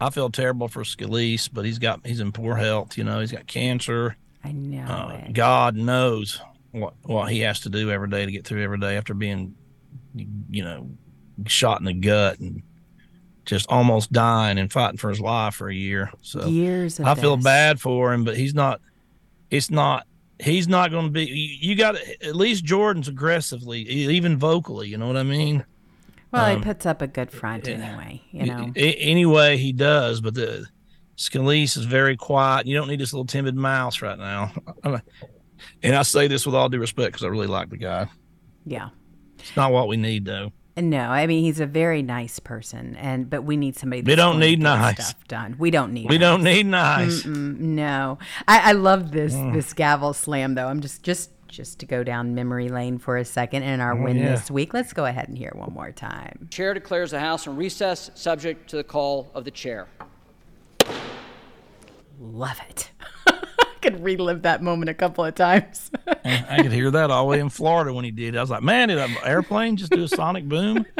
I feel terrible for Scalise, but he's got he's in poor health. You know, he's got cancer. I know Uh. God knows what what he has to do every day to get through every day after being, you know, shot in the gut and just almost dying and fighting for his life for a year. So Years I feel this. bad for him, but he's not. It's not. He's not going to be. You, you got at least Jordan's aggressively, even vocally. You know what I mean? Well, um, he puts up a good front anyway. You know. Anyway, he does, but the Scalise is very quiet. You don't need this little timid mouse right now. <laughs> And I say this with all due respect because I really like the guy. Yeah. It's not what we need, though. No, I mean he's a very nice person, and but we need somebody. We That's don't need get nice. stuff done. We don't need. We nice. don't need nice. Mm, no, I, I love this Mm. this gavel slam though. I'm just just just to go down memory lane for a second in our win Oh, yeah. this week. Let's go ahead and hear it one more time. Chair declares the House in recess, subject to the call of the chair. Love it. I could relive that moment a couple of times. I could hear that all the way in Florida when he did. it. I was like, man, did an airplane just do a sonic boom? <laughs>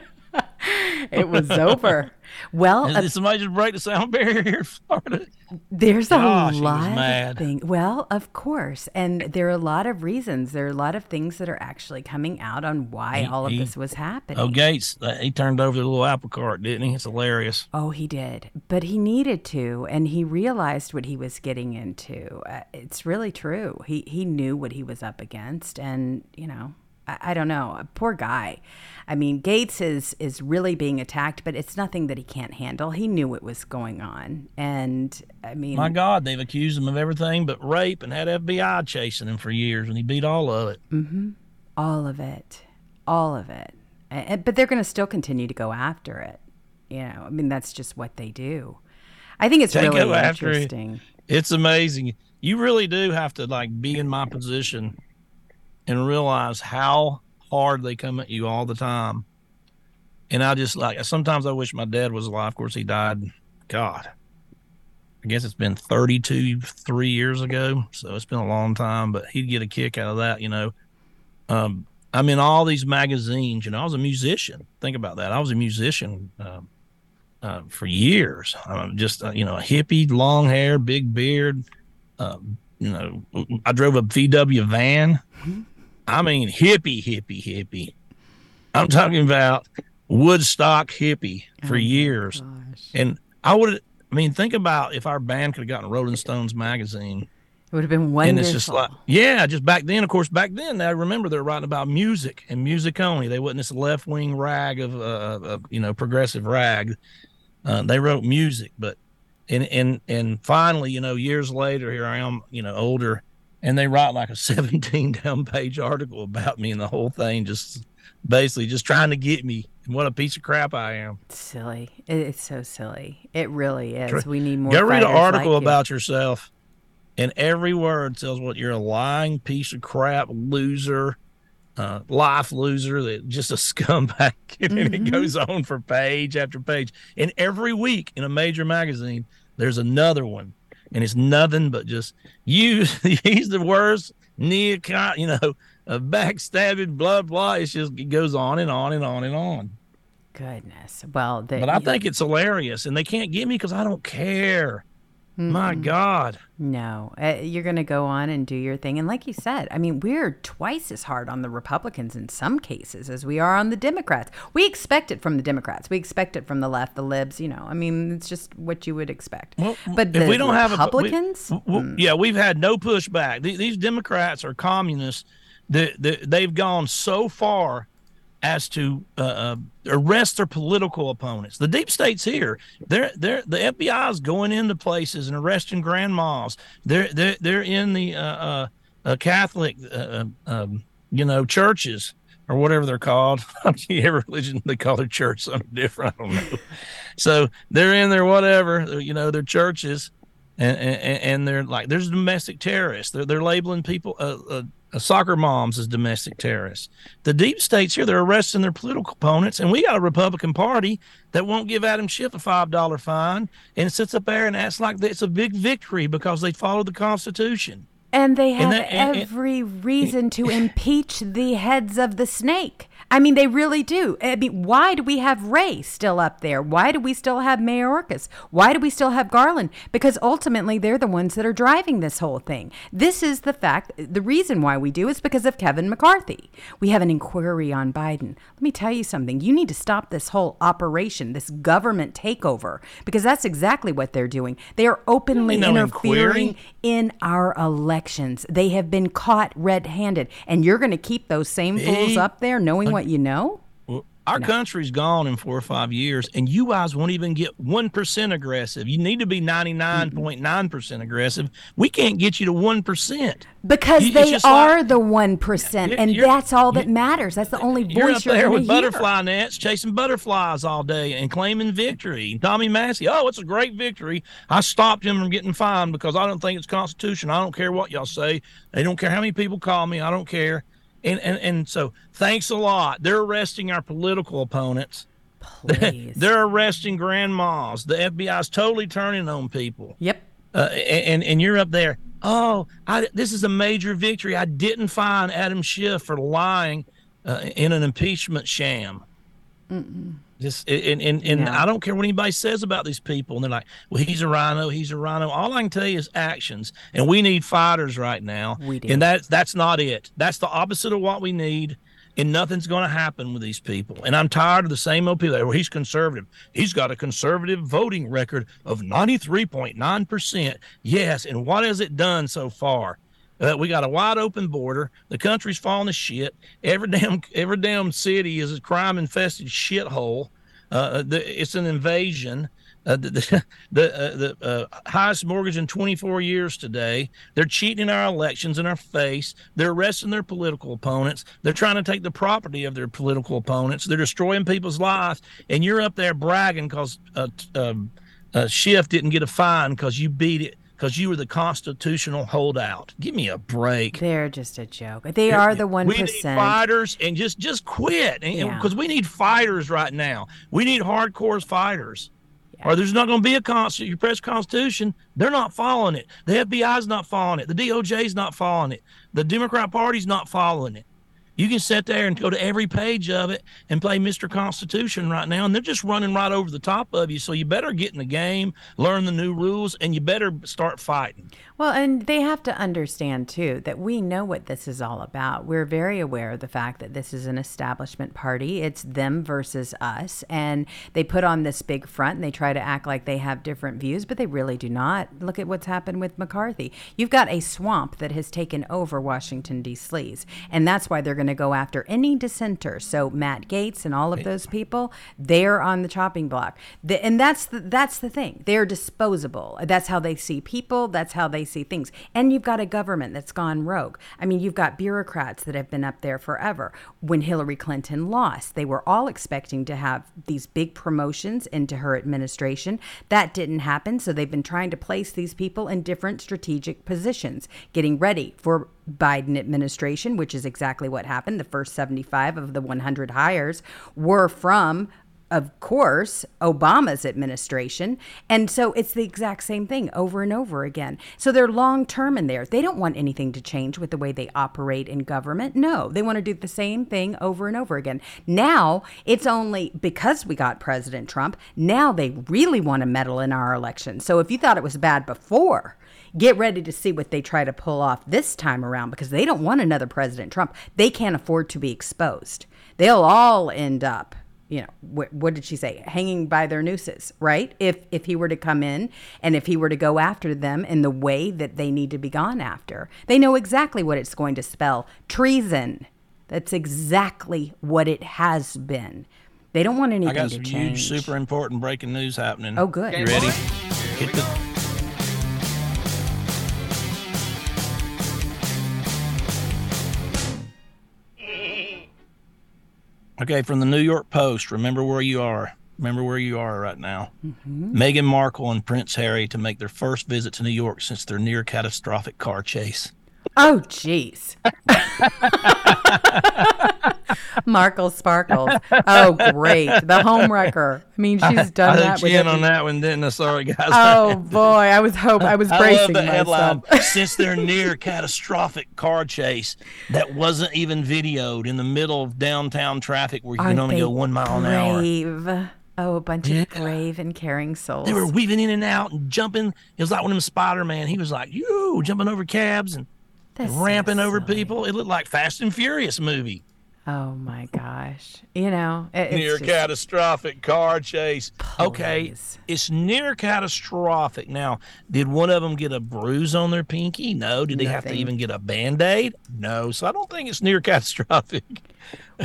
<laughs> it was over. Well, uh, Did somebody just break the sound barrier here in Florida? There's a Gosh, lot of things. Well, of course, and there are a lot of reasons. There are a lot of things that are actually coming out on why He- all of he- this was happening. Oh, Gaetz, uh, he turned over the little apple cart, didn't he? It's hilarious. Oh, he did. But he needed to, and he realized what he was getting into. Uh, it's really true. He he knew what he was up against, and you know, I, I don't know. Poor guy. I mean, Gaetz is is really being attacked, but it's nothing that he can't handle. He knew what was going on, and I mean, My God, they've accused him of everything but rape and had FBI chasing him for years, and he beat all of it. Mm-hmm. all of it, all of it. A- a- but they're going to still continue to go after it. You know, I mean, that's just what they do. I think it's They really after it. interesting. It's amazing. You really do have to like be in my position and realize how hard they come at you all the time. And I just like sometimes I wish my dad was alive. Of course, he died. God, I guess it's been 32, three years ago. So it's been a long time, but he'd get a kick out of that, you know. Um, I'm in all these magazines. You know, I was a musician. Think about that. I was a musician um, uh, for years. I'm just, uh, you know, a hippie, long hair, big beard. Um, you know, I drove a VW van. I mean, hippie, hippie, hippie. I'm talking about Woodstock hippie for years. And I would, I mean, think about if our band could have gotten Rolling Stones magazine. It would have been wonderful. And it's just like, yeah, just back then, of course, back then, I remember they're writing about music and music only. They wasn't this left wing rag of, uh, of, you know, progressive rag. Uh, they wrote music, but, and, and, and finally, you know, years later, here I am, you know, older, and they write like a <laughs> 17 down page article about me and the whole thing, just basically just trying to get me. And what a piece of crap I am. silly. It's so silly. It really is. We need more. Go read an article like you. about yourself, and every word tells what you're a lying piece of crap, loser, uh, life loser, that just a <laughs> scumbag. <laughs> and Mm-hmm. it goes on for page after page. And every week in a major magazine, there's another one, and it's nothing but just you. He's <laughs> the worst. Nick, you know, a backstabbing, blah blah. It's just it goes on and on and on and on. Goodness. Well, the, But I think it's hilarious, and they can't get me because I don't care. My God. no. Uh, you're going to go on and do your thing, and like you said, I mean, we're twice as hard on the Republicans in some cases as we are on the Democrats. We expect it from the Democrats. We expect it from the left, the libs. You know, I mean, it's just what you would expect. Well, but if the we don't have a- we- Republicans, w- yeah, we've had no pushback. These, these Democrats are communists. They, they, they've gone so far as to uh, uh, arrest their political opponents. The deep state's here. They're they're the FBI is going into places and arresting grandmas. They're they're they're in the uh, uh, uh, Catholic uh, um, you know churches or whatever they're called. <laughs> Every religion they call their church something different. I don't know. so they're in their whatever you know their churches and and, and they're like there's domestic terrorists. They're they're labeling people uh, uh, uh, soccer moms as domestic terrorists. The deep states here they're arresting their political opponents, and we got a Republican Party that won't give Adam Schiff a five dollar fine and sits up there and acts like it's a big victory because they followed the Constitution. And they have and and, every reason to impeach the heads of the snake. I mean, they really do. I mean, why do we have Wray still up there? Why do we still have Mayorkas? Why do we still have Garland? Because ultimately, they're the ones that are driving this whole thing. This is the fact. The reason why we do is because of Kevin McCarthy. We have an inquiry on Biden. Let me tell you something. You need to stop this whole operation, this government takeover, because that's exactly what they're doing. They are openly interfering inquiry? in our elections. They have been caught red handed. And you're going to keep those same fools up there knowing what you know? Our no. country's gone in four or five years, and you guys won't even get 1% aggressive. You need to be 99.9% aggressive. We can't get you to 1%. Because you, they are like, the 1%, and that's all that matters. That's the only voice you're, up you're there with hear. butterfly nets, chasing butterflies all day and claiming victory. Tommy Massie, oh, it's a great victory. I stopped him from getting fined because I don't think it's constitutional. I don't care what y'all say. They don't care how many people call me. I don't care. And, and, and so thanks a lot. They're arresting our political opponents. Please. <laughs> They're arresting grandmas. The FBI's totally turning on people. Yep. Uh, and, and you're up there. Oh, I, this is a major victory. I didn't find Adam Schiff for lying uh, in an impeachment sham. Mm-mm. Just and and, and yeah. I don't care what anybody says about these people. And they're like, "Well, he's a rhino, He's a rhino. All I can tell you is actions, and we need fighters right now. We do. And that's that's not it. That's the opposite of what we need. And nothing's going to happen with these people. And I'm tired of the same old people. Well, he's conservative. He's got a conservative voting record of 93.9%. Yes. And what has it done so far? Uh, we got a wide open border. The country's falling to shit. Every damn every damn city is a crime infested shithole. Uh, the, it's an invasion. Uh, the the, <laughs> the, uh, the uh, highest mortgage in 24 years today. They're cheating in our elections in our face. They're arresting their political opponents. They're trying to take the property of their political opponents. They're destroying people's lives. And you're up there bragging because uh, um, uh, Schiff didn't get a fine because you beat it because you were the constitutional holdout. Give me a break. They're just a joke. They are the one percent. We need fighters, and just just quit, because yeah. we need fighters right now. We need hardcore fighters. Yeah. Or there's not going to be a constitution. You press Constitution, they're not following it. The FBI's not following it. The DOJ's not following it. The Democrat Party's not following it. You can sit there and go to every page of it and play Mr. Constitution right now, and they're just running right over the top of you. So you better get in the game, learn the new rules, and you better start fighting. Well, and they have to understand too that we know what this is all about. We're very aware of the fact that this is an establishment party. It's them versus us. And they put on this big front and they try to act like they have different views, but they really do not. Look at what's happened with McCarthy. You've got a swamp that has taken over Washington, D.C. And that's why they're going to go after any dissenter. So Matt Gaetz and all of those people, they're on the chopping block. The, and that's the, that's the thing. They're disposable. That's how they see people. That's how they see things. And you've got a government that's gone rogue. I mean, you've got bureaucrats that have been up there forever. When Hillary Clinton lost, they were all expecting to have these big promotions into her administration. That didn't happen. So they've been trying to place these people in different strategic positions, getting ready for Biden administration, which is exactly what happened. The first 75 of the 100 hires were from of course, Obama's administration. And so it's the exact same thing over and over again. So they're long term in there. They don't want anything to change with the way they operate in government. No, they want to do the same thing over and over again. Now it's only because we got President Trump, now they really want to meddle in our election. So if you thought it was bad before, get ready to see what they try to pull off this time around because they don't want another President Trump. They can't afford to be exposed. They'll all end up you know wh- what did she say? Hanging by their nooses right? If if he were to come in and if he were to go after them in the way that they need to be gone after they know exactly what it's going to spell. Treason. That's exactly what it has been. They don't want anything I got some to change. huge super important breaking news happening. Oh good. You ready? Hit the Okay, from the New York Post. Remember where you are. Remember where you are right now. Mm-hmm. Meghan Markle and Prince Harry to make their first visit to New York since their near catastrophic car chase. Oh, jeez. <laughs> Markle Sparkles. Oh, great. The home wrecker. I mean, she's done I that hooked with you in on that one, didn't I? Sorry, guys. Oh boy, I was hope I was I bracing love the headline. myself. Since they're near catastrophic car chase that wasn't even videoed in the middle of downtown traffic where you can Aren't only go one mile an hour. brave? Oh, a bunch Yeah. of brave and caring souls. They were weaving in and out and jumping. It was like one of them Spider Man. He was like, you jumping over cabs and That's so ramping over silly. people. It looked like Fast and Furious movie. Oh my gosh. You know, it, it's near just- catastrophic car chase. Okay, it's near catastrophic. Now, did one of them get a bruise on their pinky? No. Did they have to even get a band aid? No. So I don't think it's near <laughs> catastrophic.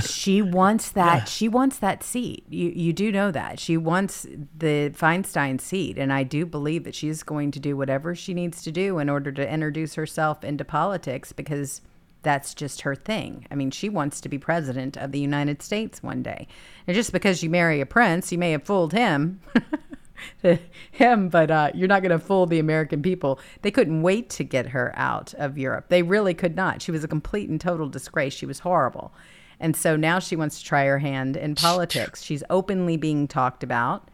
She wants <laughs> that she wants that seat you you do know that she wants the feinstein seat and i do believe that she's going to do whatever she needs to do in order to introduce herself into politics because that's just her thing i mean she wants to be president of the united states one day and just because you marry a prince you may have fooled him <laughs> him, but uh, you're not going to fool the American people. They couldn't wait to get her out of Europe. They really could not. She was a complete and total disgrace. She was horrible. And so now she wants to try her hand in politics. She's openly being talked about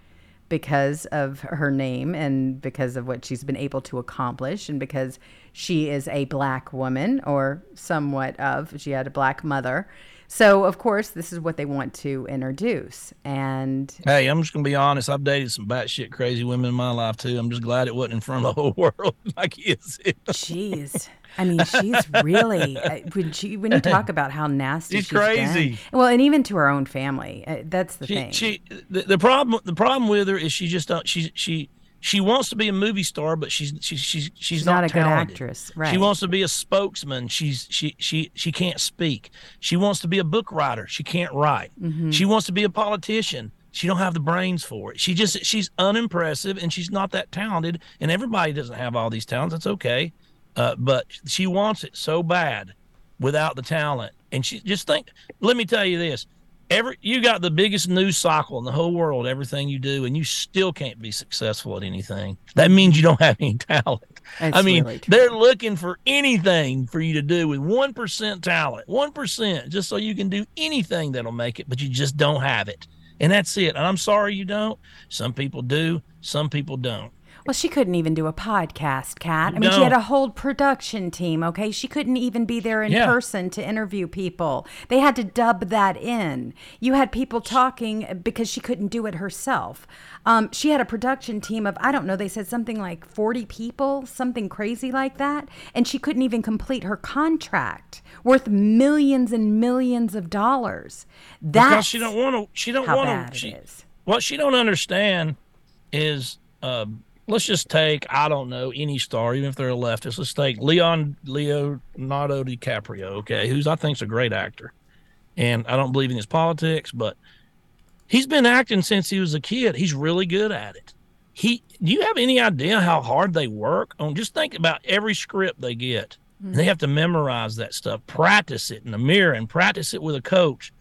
because of her name and because of what she's been able to accomplish and because she is a black woman or somewhat of she had a black mother so of course this is what they want to introduce and Hey, I'm just gonna be honest. I've dated some batshit crazy women in my life too. I'm just glad it wasn't in front of the whole <laughs> world like his. Jeez. I mean, she's <laughs> really uh, when she when you talk about how nasty She's she's been- crazy. well, and even to her own family. Uh, that's the She, thing. she, the, the problem, the problem with her is she just don't. She, she, she wants to be a movie star, but she's, she's, she's, she's, not not, a good actress. Right. She wants to be a spokesman. She's, she, she, she can't speak. She wants to be a book writer. She can't write. Mm-hmm. She wants to be a politician. She don't have the brains for it. She just, she's unimpressive, and she's not that talented. And everybody doesn't have all these talents. That's okay. Uh, but she wants it so bad without the talent. And she just think, let me tell you this. Every you got the biggest news cycle in the whole world, everything you do, and you still can't be successful at anything. That means you don't have any <laughs> talent. It's I mean, really they're looking for anything for you to do with one percent talent, one percent, just so you can do anything that'll make it, but you just don't have it. And that's it. And I'm sorry you don't. Some people do, some people don't. Well, she couldn't even do a podcast, Kat. I mean, she had a whole production team. Okay, she couldn't even be there in Yeah. person to interview people. They had to dub that in. You had people talking because she couldn't do it herself. Um, she had a production team of I don't know. They said something like forty people, something crazy like that, and she couldn't even complete her contract worth millions and millions of dollars. That's because she don't want to. She don't want to. She, it is. what she don't understand is uh, let's just take I don't know any star, even if they're a leftist. Let's take Leon Leonardo DiCaprio, okay, who's I think's a great actor, and I don't believe in his politics, but he's been acting since he was a kid. He's really good at it. He, do you have any idea how hard they work on? Just think about every script they get. And they have to memorize that stuff, practice it in the mirror, and practice it with a coach.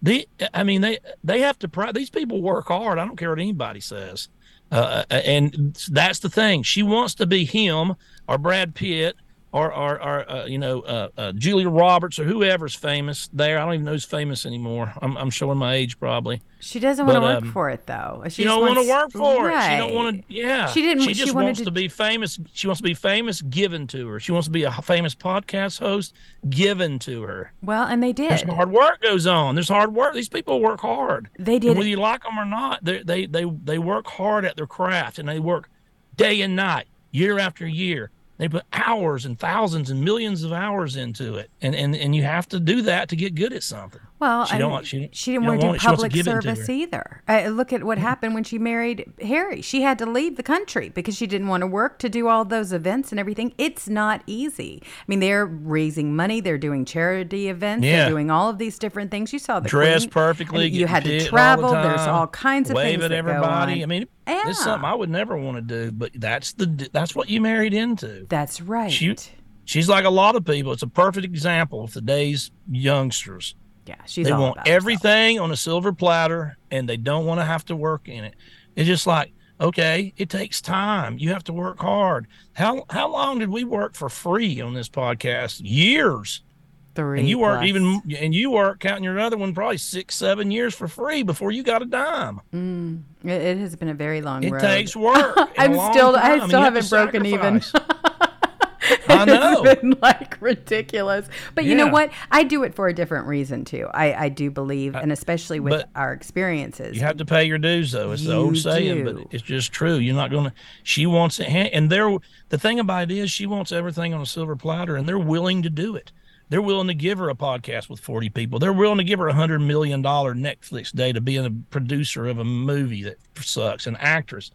They, I mean, they they have to. These people work hard. I don't care what anybody says. Uh, and that's the thing. She wants to be him or Brad Pitt or or, or uh, you know uh, uh, Julia Roberts or whoever's famous there. I don't even know who's famous anymore. I'm, I'm showing my age probably. She doesn't want to work um, for it though. She she don't want to work for it. She don't want to. Yeah, She didn't- She she just wanted wants to- to, be famous. She wants to be famous, given to her. She wants to be a famous podcast host, given to her. Well, and they did. There's hard work goes on. There's hard work. These people work hard. They And did. whether you like them or not, they they they they work hard at their craft, and they work day and night, year after year. They put hours and thousands and millions of hours into it, and and and you have to do that to get good at something. Well, she I don't mean, want- she- didn't want to do want it. She wants to public to service either. Uh, look at what happened when she married Harry. She had to leave the country because she didn't want to work to do all those events and everything. It's not easy. I mean, they're raising money. They're doing charity events. Yeah. They're doing all of these different things. You saw the dress Queen. perfectly. You had to fit all the travel. There's all kinds of wave things at everybody. I mean, Yeah. this is something I would never want to do, but that's the that's what you married into. That's right. She, she's like a lot of people. It's a perfect example of today's youngsters. Yeah, she's they all want about herself. everything on a silver platter, and they don't want to have to work in it. It's just like okay, it takes time. You have to work hard. How how long did we work for free on this podcast? Years. Three and you work even, and you work counting your other one probably six, seven years for free before you got a dime. Mm, it, it has been a very long It road. takes work. <laughs> I'm still- I still haven't broken even. <laughs> I <laughs> know. It's been like ridiculous. But you know what? I do it for a different reason too. I, I do believe, and especially with Uh, but our experiences. You have to pay your dues, though. It's the old saying, do. but it's just true. You're not going to. She wants it, and they're the thing about it is she wants everything on a silver platter, and they're willing to do it. They're willing to give her a podcast with 40 people. They're willing to give her a hundred million dollar Netflix day to be a producer of a movie that sucks, an actress.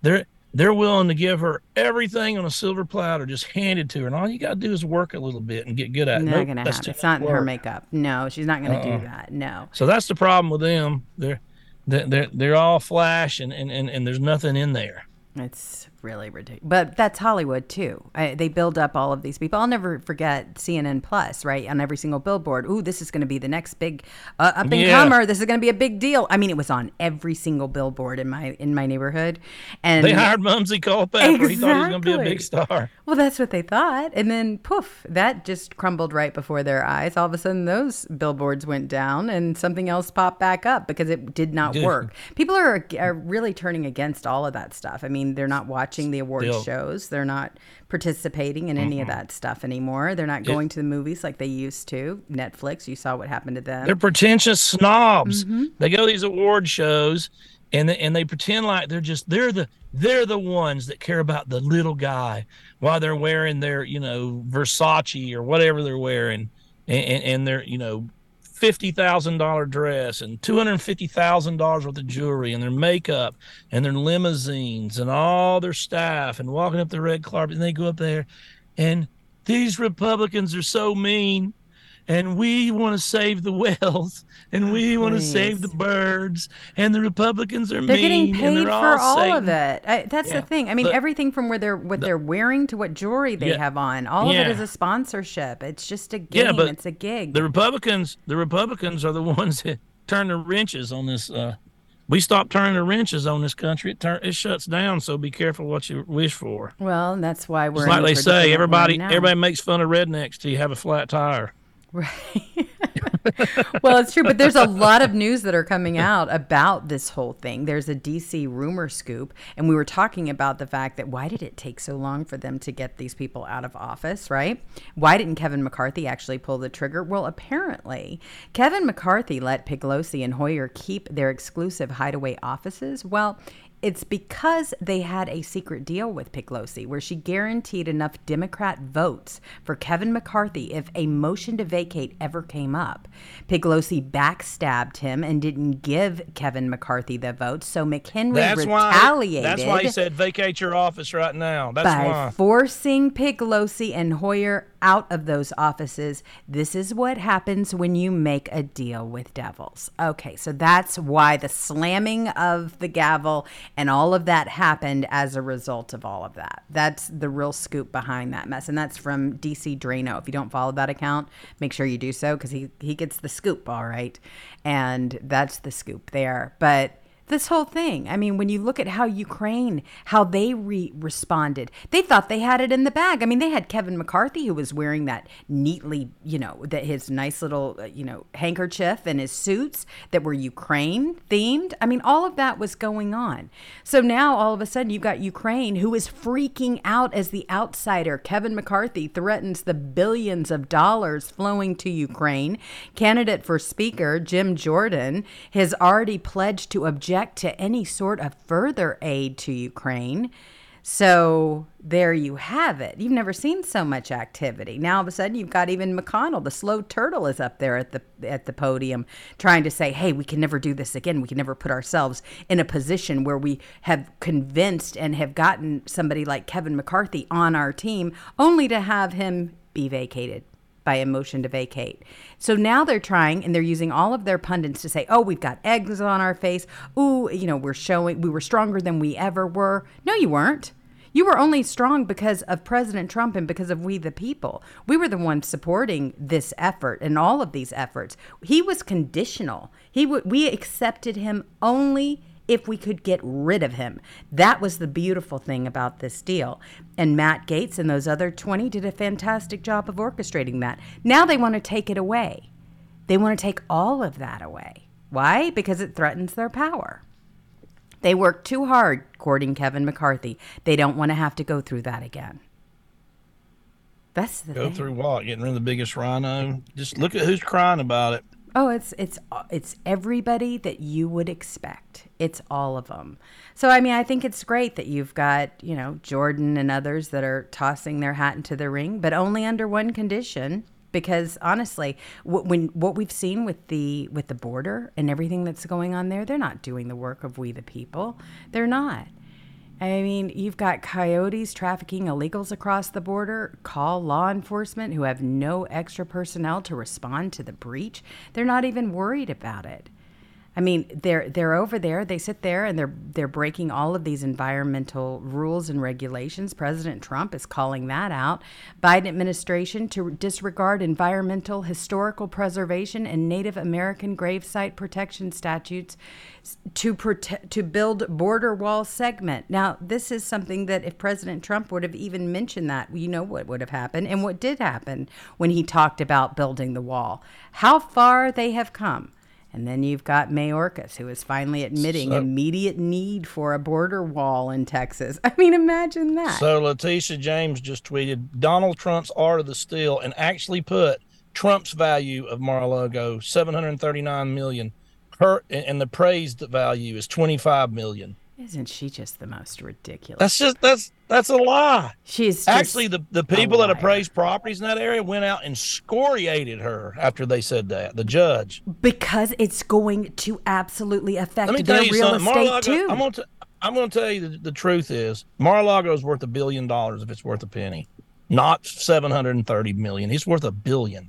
They're they're willing to give her everything on a silver platter, just handed to her, and all you got to do is work a little bit and get good at it. not Nope, gonna happen. It's not in her makeup. No, she's not gonna Uh-uh. do that. No. So that's the problem with them. They're they're they're, they're all flash and, and, and, and there's nothing in there. It's really ridiculous. But that's Hollywood too. I, they build up all of these people. I'll never forget CNN Plus, right? On every single billboard. Ooh, this is going to be the next big uh, up and Yeah. comer. This is going to be a big deal. I mean, it was on every single billboard in my in my neighborhood. And They hired Mumsy Culpepper. He thought he was going to be a big star. Well, that's what they thought. And then poof, that just crumbled right before their eyes. All of a sudden, those billboards went down and something else popped back up because it did not Yeah. work. People are, are really turning against all of that stuff. I mean, they're not watching the award Still. shows, they're not participating in any of that stuff anymore. They're not going to the movies like they used to. Netflix, you saw what happened to them. They're pretentious snobs. Mm-hmm. They go to these award shows and they, and they pretend like they're just they're the they're the ones that care about the little guy while they're wearing their you know Versace or whatever they're wearing and, and, and their you know fifty thousand dollar dress and two hundred fifty thousand dollars worth of jewelry and their makeup and their limousines and all their staff and walking up the red carpet and they go up there and these Republicans are so mean and we want to save the whales and we want to save the birds and the Republicans are They're mean getting paid they're for all, all Satan. of it. I, that's Yeah, the thing. I mean, but everything from where they're what they're wearing to what jewelry they Yeah, have on. All of it is a sponsorship. It's just a game. Yeah, but it's a gig. The Republicans, the Republicans are the <laughs> ones that turn the wrenches on this. Uh, we stop turning the wrenches on this country. It turn, it shuts down. So be careful what you wish for. well, and that's why we're It's like they say, everybody everybody makes fun of rednecks till you have a flat tire. Right. <laughs> well, it's true, but there's a lot of news that are coming out about this whole thing. There's a DC rumor scoop, and we were talking about the fact that why did it take so long for them to get these people out of office, right? Why didn't Kevin McCarthy actually pull the trigger? Well, apparently, Kevin McCarthy let Piglosi and Hoyer keep their exclusive hideaway offices. Well, it's because they had a secret deal with Pelosi where she guaranteed enough Democrat votes for Kevin McCarthy if a motion to vacate ever came up. Pelosi backstabbed him and didn't give Kevin McCarthy the votes, so McHenry That's why. retaliated That's why he said vacate your office right now. That's by why. forcing Pelosi and Hoyer out of those offices. This is what happens when you make a deal with devils. Okay, so that's why the slamming of the gavel and all of that happened as a result of all of that. That's the real scoop behind that mess. And that's from DC Draino. If you don't follow that account, make sure you do so because he, he gets the scoop, all right. And that's the scoop there. But this whole thing. I mean, when you look at how Ukraine, how they re- responded, they thought they had it in the bag. I mean, they had Kevin McCarthy who was wearing that neatly, you know, that his nice little, uh, you know, handkerchief and his suits that were Ukraine themed. I mean, all of that was going on. So now all of a sudden you've got Ukraine who is freaking out as the outsider. Kevin McCarthy threatens the billions of dollars flowing to Ukraine. Candidate for Speaker Jim Jordan has already pledged to object to any sort of further aid to Ukraine. So there you have it. You've never seen so much activity. Now all of a sudden you've got even McConnell, the slow turtle, is up there at the at the podium trying to say, "Hey, we can never do this again. We can never put ourselves in a position where we have convinced and have gotten somebody like Kevin McCarthy on our team, only to have him be vacated." By a motion to vacate. So now they're trying and they're using all of their pundits to say, "Oh, we've got eggs on our face. Ooh, you know, we're showing we were stronger than we ever were." No, you weren't. You were only strong because of President Trump and because of we the people. We were the ones supporting this effort and all of these efforts. He was conditional. He w- we accepted him only if we could get rid of him. That was the beautiful thing about this deal. And Matt Gaetz and those other 20 did a fantastic job of orchestrating that. Now they want to take it away. They want to take all of that away. Why? Because it threatens their power. They worked too hard courting Kevin McCarthy. They don't want to have to go through that again. That's the Go thing. through what? Getting rid of the biggest rhino? Just look at who's crying about it. Oh, it's it's it's everybody that you would expect. It's all of them. So I mean, I think it's great that you've got you know Jordan and others that are tossing their hat into the ring, but only under one condition. Because honestly, wh- when what we've seen with the with the border and everything that's going on there, they're not doing the work of we the people. They're not. I mean, you've got coyotes trafficking illegals across the border, call law enforcement who have no extra personnel to respond to the breach. They're not even worried about it. I mean, they're they're over there. They sit there and they're they're breaking all of these environmental rules and regulations. President Trump is calling that out. Biden administration to disregard environmental, historical preservation, and Native American gravesite protection statutes to prote- to build border wall segment. Now, this is something that if President Trump would have even mentioned that, you know what would have happened and what did happen when he talked about building the wall. How far they have come. And then you've got Mayorkas, who is finally admitting So- immediate need for a border wall in Texas. <laughs> I mean, imagine that. So Letitia James just tweeted Donald Trump's art of the steal and actually put Trump's value of Mar-a-Lago 739 million. Her and the praised value is 25 million. Isn't she just the most ridiculous? That's just that's that's a lie. She's Actually, the, the people that appraised properties in that area went out and scoriated her after they said that. The judge. because it's going to absolutely affect Let me their tell you real something. estate Mar-a-Lago, too. I'm gonna t- I'm gonna tell you the, the truth is Mar-a-Lago is worth a billion dollars if it's worth a penny, not 730 million. It's worth a billion.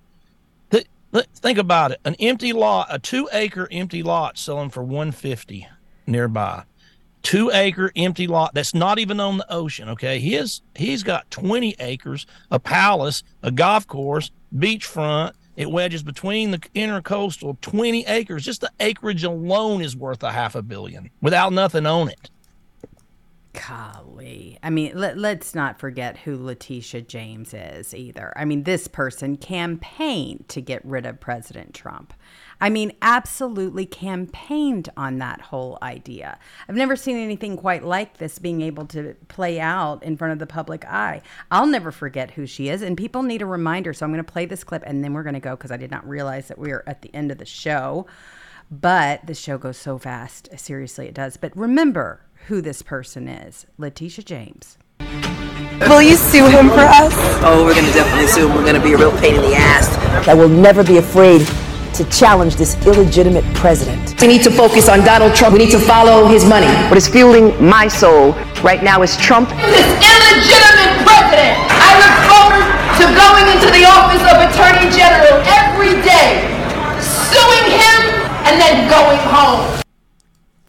Th- th- think about it. An empty lot, a two acre empty lot selling for 150 nearby. Two acre empty lot that's not even on the ocean. Okay. His he's got 20 acres, a palace, a golf course, beachfront. It wedges between the intercoastal 20 acres. Just the acreage alone is worth a half a billion without nothing on it. Golly. I mean, let, let's not forget who Letitia James is either. I mean, this person campaigned to get rid of President Trump. I mean, absolutely campaigned on that whole idea. I've never seen anything quite like this being able to play out in front of the public eye. I'll never forget who she is, and people need a reminder. So I'm going to play this clip and then we're going to go because I did not realize that we are at the end of the show. But the show goes so fast. Seriously, it does. But remember who this person is Letitia James. Will you sue him for us? Oh, we're gonna definitely sue him. We're gonna be a real pain in the ass. I will never be afraid to challenge this illegitimate president. We need to focus on Donald Trump. We need to follow his money. What is fueling my soul right now is Trump. This illegitimate president. I look forward to going into the office of Attorney General every day, suing him, and then going home.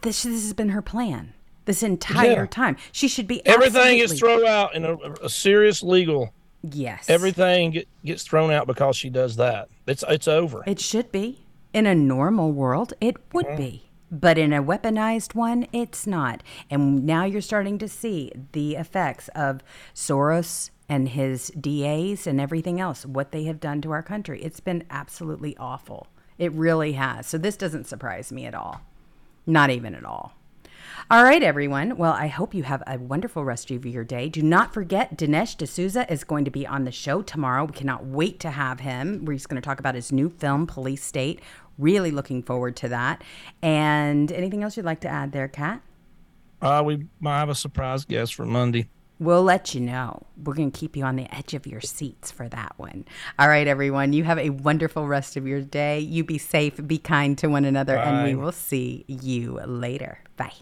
This, this has been her plan this entire Yeah. time. She should be Everything is thrown out in a, a serious legal. Yes. Everything get, gets thrown out because she does that. It's it's over. It should be. In a normal world, it would mm-hmm. be. But in a weaponized one, it's not. And now you're starting to see the effects of Soros and his DAs and everything else, what they have done to our country. It's been absolutely awful. It really has. So this doesn't surprise me at all. Not even at all. All right, everyone. Well, I hope you have a wonderful rest of your day. Do not forget, Dinesh D'Souza is going to be on the show tomorrow. We cannot wait to have him. We're just going to talk about his new film, Police State. Really looking forward to that. And anything else you'd like to add there, Kat? Uh, we might have a surprise guest for Monday. We'll let you know. We're going to keep you on the edge of your seats for that one. All right, everyone. You have a wonderful rest of your day. You be safe, be kind to one another, and we will see you later. Bye.